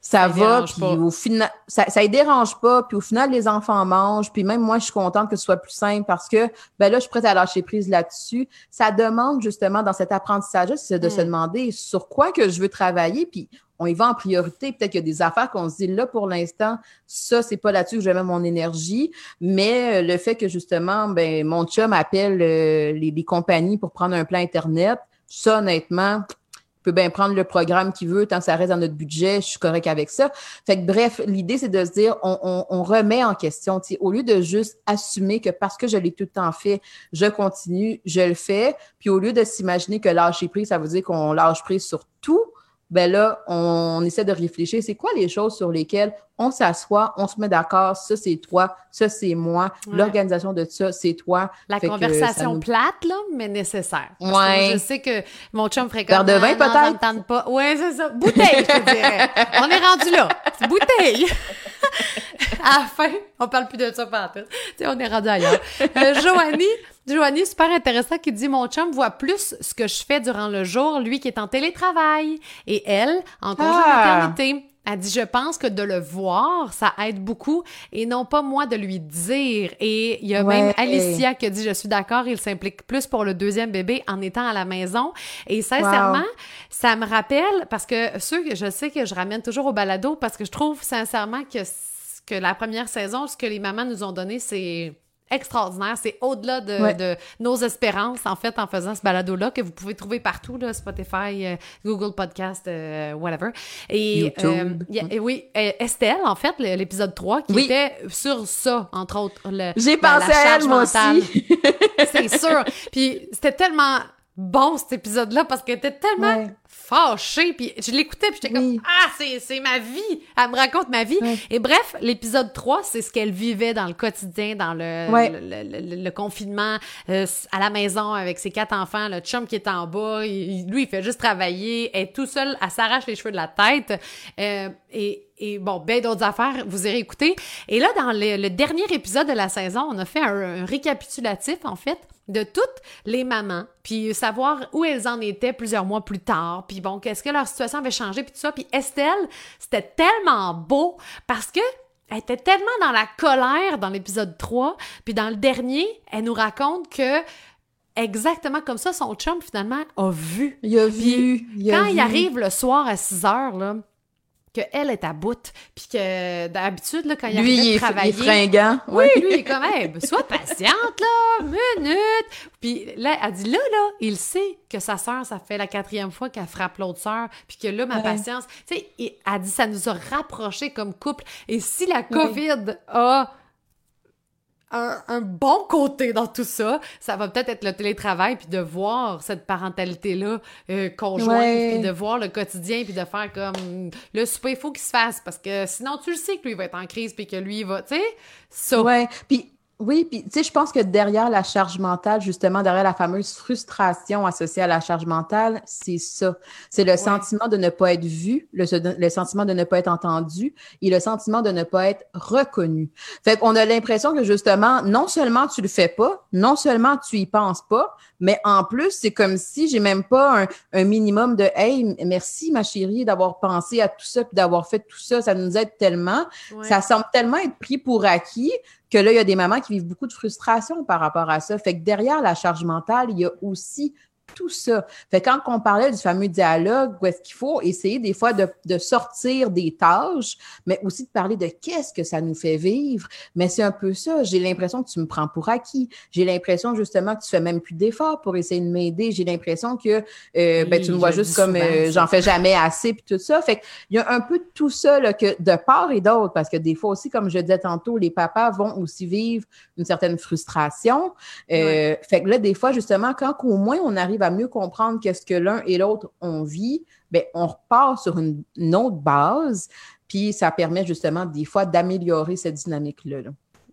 ça, va, puis au final, ça, ça dérange pas, puis au final, les enfants mangent, puis même moi, je suis contente que ce soit plus simple parce que, ben là, je suis prête à lâcher prise là-dessus. Ça demande justement dans cet apprentissage c'est de se mm. demander sur quoi que je veux travailler, puis on y va en priorité. Peut-être qu'il y a des affaires qu'on se dit là pour l'instant, ça, c'est pas là-dessus que je vais mettre mon énergie. Mais euh, le fait que justement, ben, mon chum appelle euh, les, les compagnies pour prendre un plan Internet, ça, honnêtement, peut bien prendre le programme qu'il veut tant que ça reste dans notre budget, je suis correct avec ça. Fait que bref, l'idée, c'est de se dire, on, remet en question, au lieu de juste assumer que parce que je l'ai tout le temps fait, je continue, je le fais, puis au lieu de s'imaginer que lâcher prise, ça veut dire qu'on lâche prise sur tout, ben là, on essaie de réfléchir, c'est quoi les choses sur lesquelles on s'assoit, on se met d'accord, ça c'est toi, ça c'est moi, l'organisation de ça c'est toi. La conversation plate, là, mais nécessaire. ouais. je sais que mon chum fréquente. de vin peut-être? pas. Ouais, c'est ça. Bouteille, je te dirais. on est rendu là. Bouteille. à la fin, on parle plus de ça pas tout. on est rendu ailleurs. Euh, Joanie, Joanie, super intéressant, qui dit Mon chum voit plus ce que je fais durant le jour, lui qui est en télétravail, et elle, en congé ah. maternité. Elle dit, je pense que de le voir, ça aide beaucoup et non pas moi de lui dire. Et il y a même Alicia qui dit, je suis d'accord, il s'implique plus pour le deuxième bébé en étant à la maison. Et sincèrement, ça me rappelle, parce que ceux que je sais que je ramène toujours au balado, parce que je trouve sincèrement que, que la première saison, ce que les mamans nous ont donné, c'est extraordinaire. C'est au-delà de, nos espérances, en fait, en faisant ce balado-là, que vous pouvez trouver partout, là, Spotify, euh, Google Podcast, euh, whatever. Et, euh, oui, Estelle, en fait, l'épisode 3, qui était sur ça, entre autres. J'ai pensé à elle, moi aussi. C'est sûr. Puis c'était tellement bon cet épisode-là parce qu'elle était tellement fâchée. Puis je l'écoutais, puis j'étais comme Ah, c'est ma vie. Elle me raconte ma vie. Et bref, l'épisode 3, c'est ce qu'elle vivait dans le quotidien, dans le, le, confinement, euh, à la maison avec ses quatre enfants, le chum qui est en bas. lui, il fait juste travailler. Elle est tout seul, elle s'arrache les cheveux de la tête. Euh, et, et bon, ben d'autres affaires, vous irez écouter. Et là, dans le, dernier épisode de la saison, on a fait un récapitulatif, en fait, de toutes les mamans, puis savoir où elles en étaient plusieurs mois plus tard, puis bon, qu'est-ce que leur situation avait changé, puis tout ça. Puis Estelle, c'était tellement beau parce que elle était tellement dans la colère dans l'épisode 3, puis dans le dernier, elle nous raconte que exactement comme ça, son chum, finalement, a vu. Il a vu. quand il arrive le soir à 6 heures, là, qu'elle est à bout, puis que d'habitude, là, quand il lui, il est, travailler... fringant. Oui, lui, il est quand même, sois patiente, là, minute! Puis là, elle dit, là, là, il sait que sa sœur, ça fait la quatrième fois qu'elle frappe l'autre sœur, puis que là, ma patience... Tu sais, elle dit, ça nous a rapprochés comme couple, et si la COVID a un, bon côté dans tout ça, ça va peut-être être le télétravail, puis de voir cette parentalité-là euh, conjointe, puis de voir le quotidien, puis de faire comme le souper, il faut qu'il se fasse, parce que sinon, tu le sais que lui va être en crise, puis que lui, il va, tu sais, ça. Ouais, puis oui, puis tu sais, je pense que derrière la charge mentale, justement, derrière la fameuse frustration associée à la charge mentale, c'est ça. C'est le sentiment de ne pas être vu, le, le, sentiment de ne pas être entendu et le sentiment de ne pas être reconnu. Fait qu'on a l'impression que justement, non seulement tu le fais pas, non seulement tu y penses pas, mais en plus, c'est comme si j'ai même pas un, un, minimum de Hey, merci ma chérie d'avoir pensé à tout ça puis d'avoir fait tout ça, ça nous aide tellement. Ça semble tellement être pris pour acquis que là, il y a des mamans qui vivent beaucoup de frustration par rapport à ça. Fait que derrière la charge mentale, il y a aussi tout ça. Fait quand on parlait du fameux dialogue, où est-ce qu'il faut essayer des fois de, de, sortir des tâches, mais aussi de parler de qu'est-ce que ça nous fait vivre. Mais c'est un peu ça. J'ai l'impression que tu me prends pour acquis. J'ai l'impression justement que tu fais même plus d'efforts pour essayer de m'aider. J'ai l'impression que euh, ben, tu me vois juste comme euh, j'en fais jamais assez puis tout ça. Fait qu'il y a un peu tout ça là, que de part et d'autre, parce que des fois aussi, comme je disais tantôt, les papas vont aussi vivre une certaine frustration. Euh, Fait que là, des fois, justement, quand au moins on arrive à mieux comprendre qu'est-ce que l'un et l'autre ont vit, bien, on repart sur une, autre base, puis ça permet justement des fois d'améliorer cette dynamique-là. là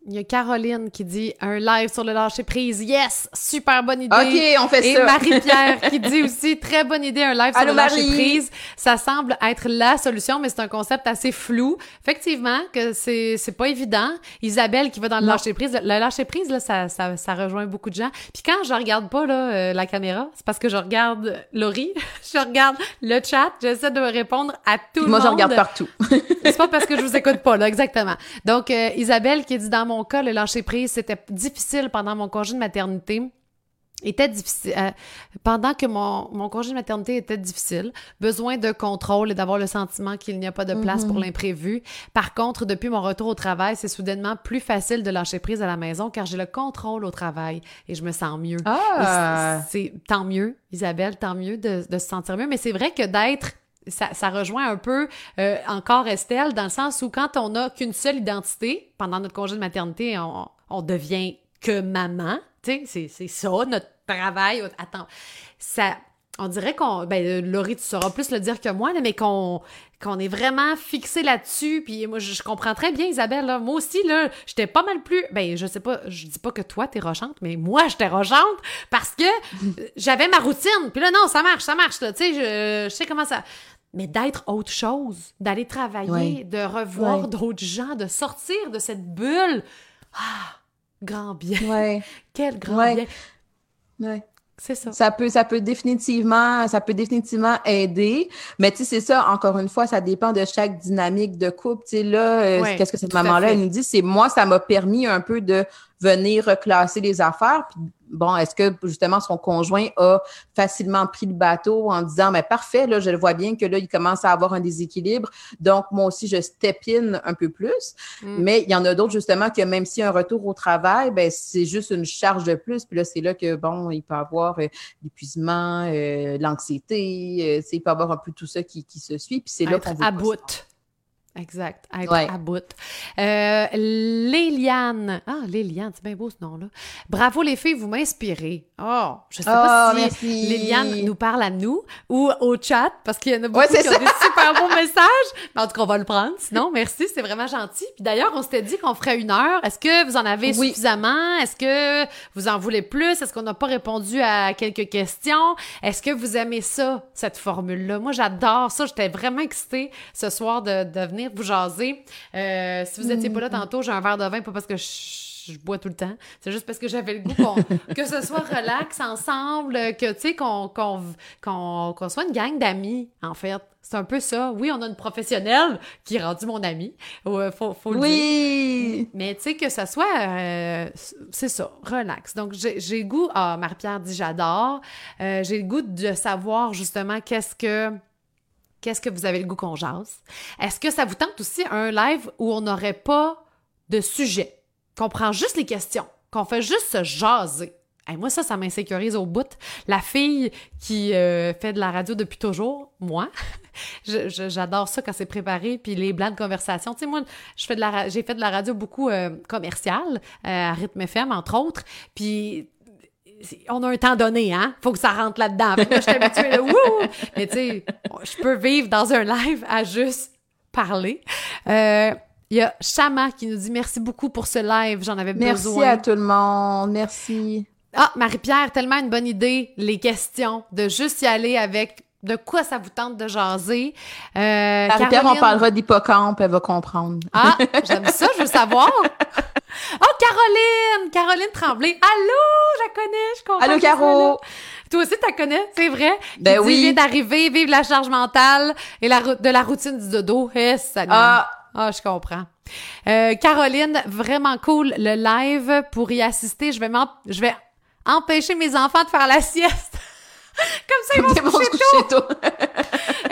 il y a Caroline qui dit un live sur le lâcher prise. Yes, super bonne idée. OK, on fait ça. Et Marie-Pierre qui dit aussi très bonne idée un live sur le lâcher prise. Ça semble être la solution mais c'est un concept assez flou. Effectivement que c'est c'est pas évident. Isabelle qui va dans le lâcher prise, le lâcher prise là ça, ça, ça rejoint beaucoup de gens. Puis quand je regarde pas là euh, la caméra, c'est parce que je regarde Laurie, je regarde le chat, j'essaie de répondre à tout le moi, monde. Moi je regarde partout. c'est pas parce que je vous écoute pas là exactement. Donc euh, Isabelle qui dit dans mon cas, le lâcher prise, c'était difficile pendant mon congé de maternité était difficile euh, pendant que mon, mon congé de maternité était difficile, besoin de contrôle et d'avoir le sentiment qu'il n'y a pas de place pour mhm. l'imprévu. Par contre, depuis mon retour au travail, c'est soudainement plus facile de lâcher prise à la maison car j'ai le contrôle au travail et je me sens mieux. Ah! C'est tant mieux, Isabelle, tant mieux de, de se sentir mieux, mais c'est vrai que d'être ça, ça, rejoint un peu euh, encore Estelle, dans le sens où quand on n'a qu'une seule identité, pendant notre congé de maternité, on, on devient que maman, tu sais, c'est ça, notre travail. Attends, ça, on dirait qu'on, ben Laurie, tu sauras plus le dire que moi, mais qu'on qu'on est vraiment fixé là-dessus. Puis moi, je, comprends très bien, Isabelle. Là. Moi aussi, là, j'étais pas mal plus. Ben, je sais pas, je dis pas que toi, t'es rochante, mais moi, j'étais rochante parce que j'avais ma routine. Puis là, non, ça marche, ça marche. Tu sais, je, je sais comment ça mais d'être autre chose, d'aller travailler, de revoir d'autres gens, de sortir de cette bulle. Ah, grand bien. Ouais. Quel grand bien. Ouais. C'est ça. Ça peut, ça peut définitivement, ça peut définitivement aider. Mais tu sais, c'est ça, encore une fois, ça dépend de chaque dynamique de couple. Tu sais, là, euh, qu'est-ce que cette maman-là, elle nous dit? C'est moi, ça m'a permis un peu de venir reclasser les affaires. Puis bon, est-ce que justement son conjoint a facilement pris le bateau en disant, mais parfait, là, je le vois bien que là, il commence à avoir un déséquilibre, donc moi aussi, je step in un peu plus. Mm. Mais il y en a d'autres, justement, que même si un retour au travail, ben, c'est juste une charge de plus. Puis là, c'est là que, bon, il peut avoir euh, l'épuisement, euh, l'anxiété, euh, il peut avoir un peu tout ça qui, qui se suit. Puis c'est là qu'on à bout. Exact. Être à bout. Euh, Léliane. Ah, Léliane, c'est bien beau ce nom-là. Bravo les filles, vous m'inspirez. Oh, je sais pas oh, si Léliane nous parle à nous ou au chat, parce qu'il y en a beaucoup qui ont des super beaux messages. Mais en tout cas, on va le prendre. Sinon, merci, c'est vraiment gentil. Puis d'ailleurs, on s'était dit qu'on ferait une heure. Est-ce que vous en avez suffisamment? Est-ce que vous en voulez plus? Est-ce qu'on n'a pas répondu à quelques questions? Est-ce que vous aimez ça, cette formule-là? Moi, j'adore ça. J'étais vraiment excitée ce soir de, de venir vous jaser. Euh, si vous n'étiez pas là mm. tantôt, j'ai un verre de vin, pas parce que je, bois tout le temps. C'est juste parce que j'avais le goût que ce soit relax ensemble, que, tu sais, qu'on soit une gang d'amis, en fait. C'est un peu ça. Oui, on a une professionnelle qui est rendue mon amie. Euh, faut, faut le oui. Mais tu sais, que ce soit. Euh, c'est ça, relax. Donc, j'ai le goût. Ah, Marie-Pierre dit j'adore. j'ai le goût de savoir justement qu'est-ce que Qu'est-ce que vous avez le goût qu'on jase? Est-ce que ça vous tente aussi un live où on n'aurait pas de sujet, qu'on prend juste les questions, qu'on fait juste se jaser? Moi, ça, ça m'insécurise au bout. La fille qui euh, fait de la radio depuis toujours, moi, j'adore ça quand c'est préparé, puis les blancs de conversation. Tu sais, moi, j'ai fait de la radio beaucoup euh, commerciale, euh, à Rythme FM, entre autres, puis on a un temps donné, hein? Faut que ça rentre là-dedans. Moi, je suis habituée, là, wouh! Mais tu sais, je peux vivre dans un live à juste parler. Euh, il y a Chama qui nous dit merci beaucoup pour ce live, j'en avais besoin. Merci à tout le monde, merci. Ah, Marie-Pierre, tellement une bonne idée, les questions, de juste y aller avec de quoi ça vous tente de jaser. Euh, Marie-Pierre, on parlera d'hippocampe, elle va comprendre. Ah, j'aime ça, je veux savoir. Caroline! Caroline Tremblay. Allô, je la connais, je comprends. Allô, Caro! Toi aussi, tu la connais, c'est vrai? Ben oui. vient d'arriver, vive la charge mentale et la, de la routine du dodo. Eh, ça ah. ah, je comprends. Euh, Caroline, vraiment cool le live pour y assister. Je vais, je vais empêcher mes enfants de faire la sieste. Comme ça, ils vont se coucher tôt.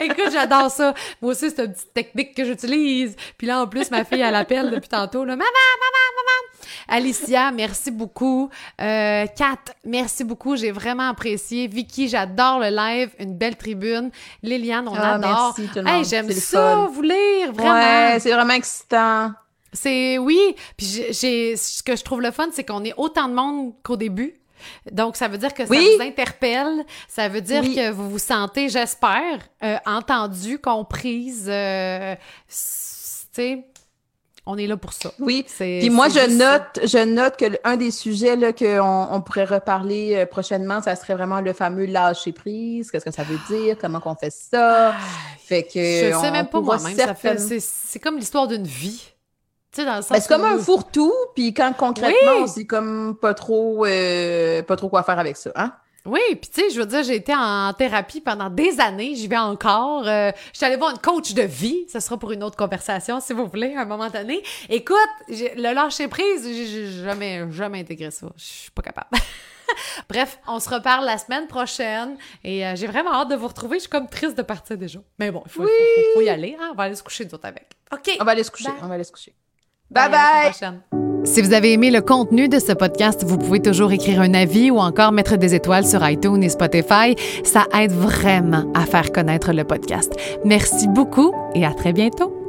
Écoute, j'adore ça. Moi aussi, c'est une petite technique que j'utilise. Puis là, en plus, ma fille, elle appelle depuis tantôt. Là, maman, maman, maman. Alicia, merci beaucoup. Euh, Kat, merci beaucoup. J'ai vraiment apprécié. Vicky, j'adore le live. Une belle tribune. Liliane, on ah, adore. Merci, tout le monde. Hey, j'aime ça, vous lire, vraiment. Ouais, c'est vraiment excitant. C'est oui, puis j'ai ce que je trouve le fun, c'est qu'on est autant de monde qu'au début. Donc, ça veut dire que ça vous interpelle, ça veut dire que vous vous sentez, j'espère, euh, entendu, comprise, euh, tu sais, on est là pour ça. Oui. Puis moi, je note, je note que un des sujets là qu'on on pourrait reparler euh, prochainement, ça serait vraiment le fameux lâcher prise. Qu'est-ce que ça veut dire? Comment qu'on fait ça? Ah, Fait que je sais même pas moi-même. C'est comme l'histoire d'une vie. Ben, c'est comme un fourre-tout, puis quand concrètement, c'est comme pas trop, euh, pas trop quoi faire avec ça, hein? Oui, puis tu sais, je veux dire, j'ai été en thérapie pendant des années, j'y vais encore. Euh, je suis allée voir une coach de vie, ce sera pour une autre conversation si vous voulez, à un moment donné. Écoute, le lâcher prise, j'ai jamais, jamais intégré ça. Je suis pas capable. Bref, on se reparle la semaine prochaine et euh, j'ai vraiment hâte de vous retrouver. Je suis comme triste de partir déjà. Mais bon, il faut, faut, y aller. Hein? On va aller se coucher nous autres avec. OK. On va aller se coucher. On va aller se coucher. Bye bye! Si vous avez aimé le contenu de ce podcast, vous pouvez toujours écrire un avis ou encore mettre des étoiles sur iTunes et Spotify. Ça aide vraiment à faire connaître le podcast. Merci beaucoup et à très bientôt.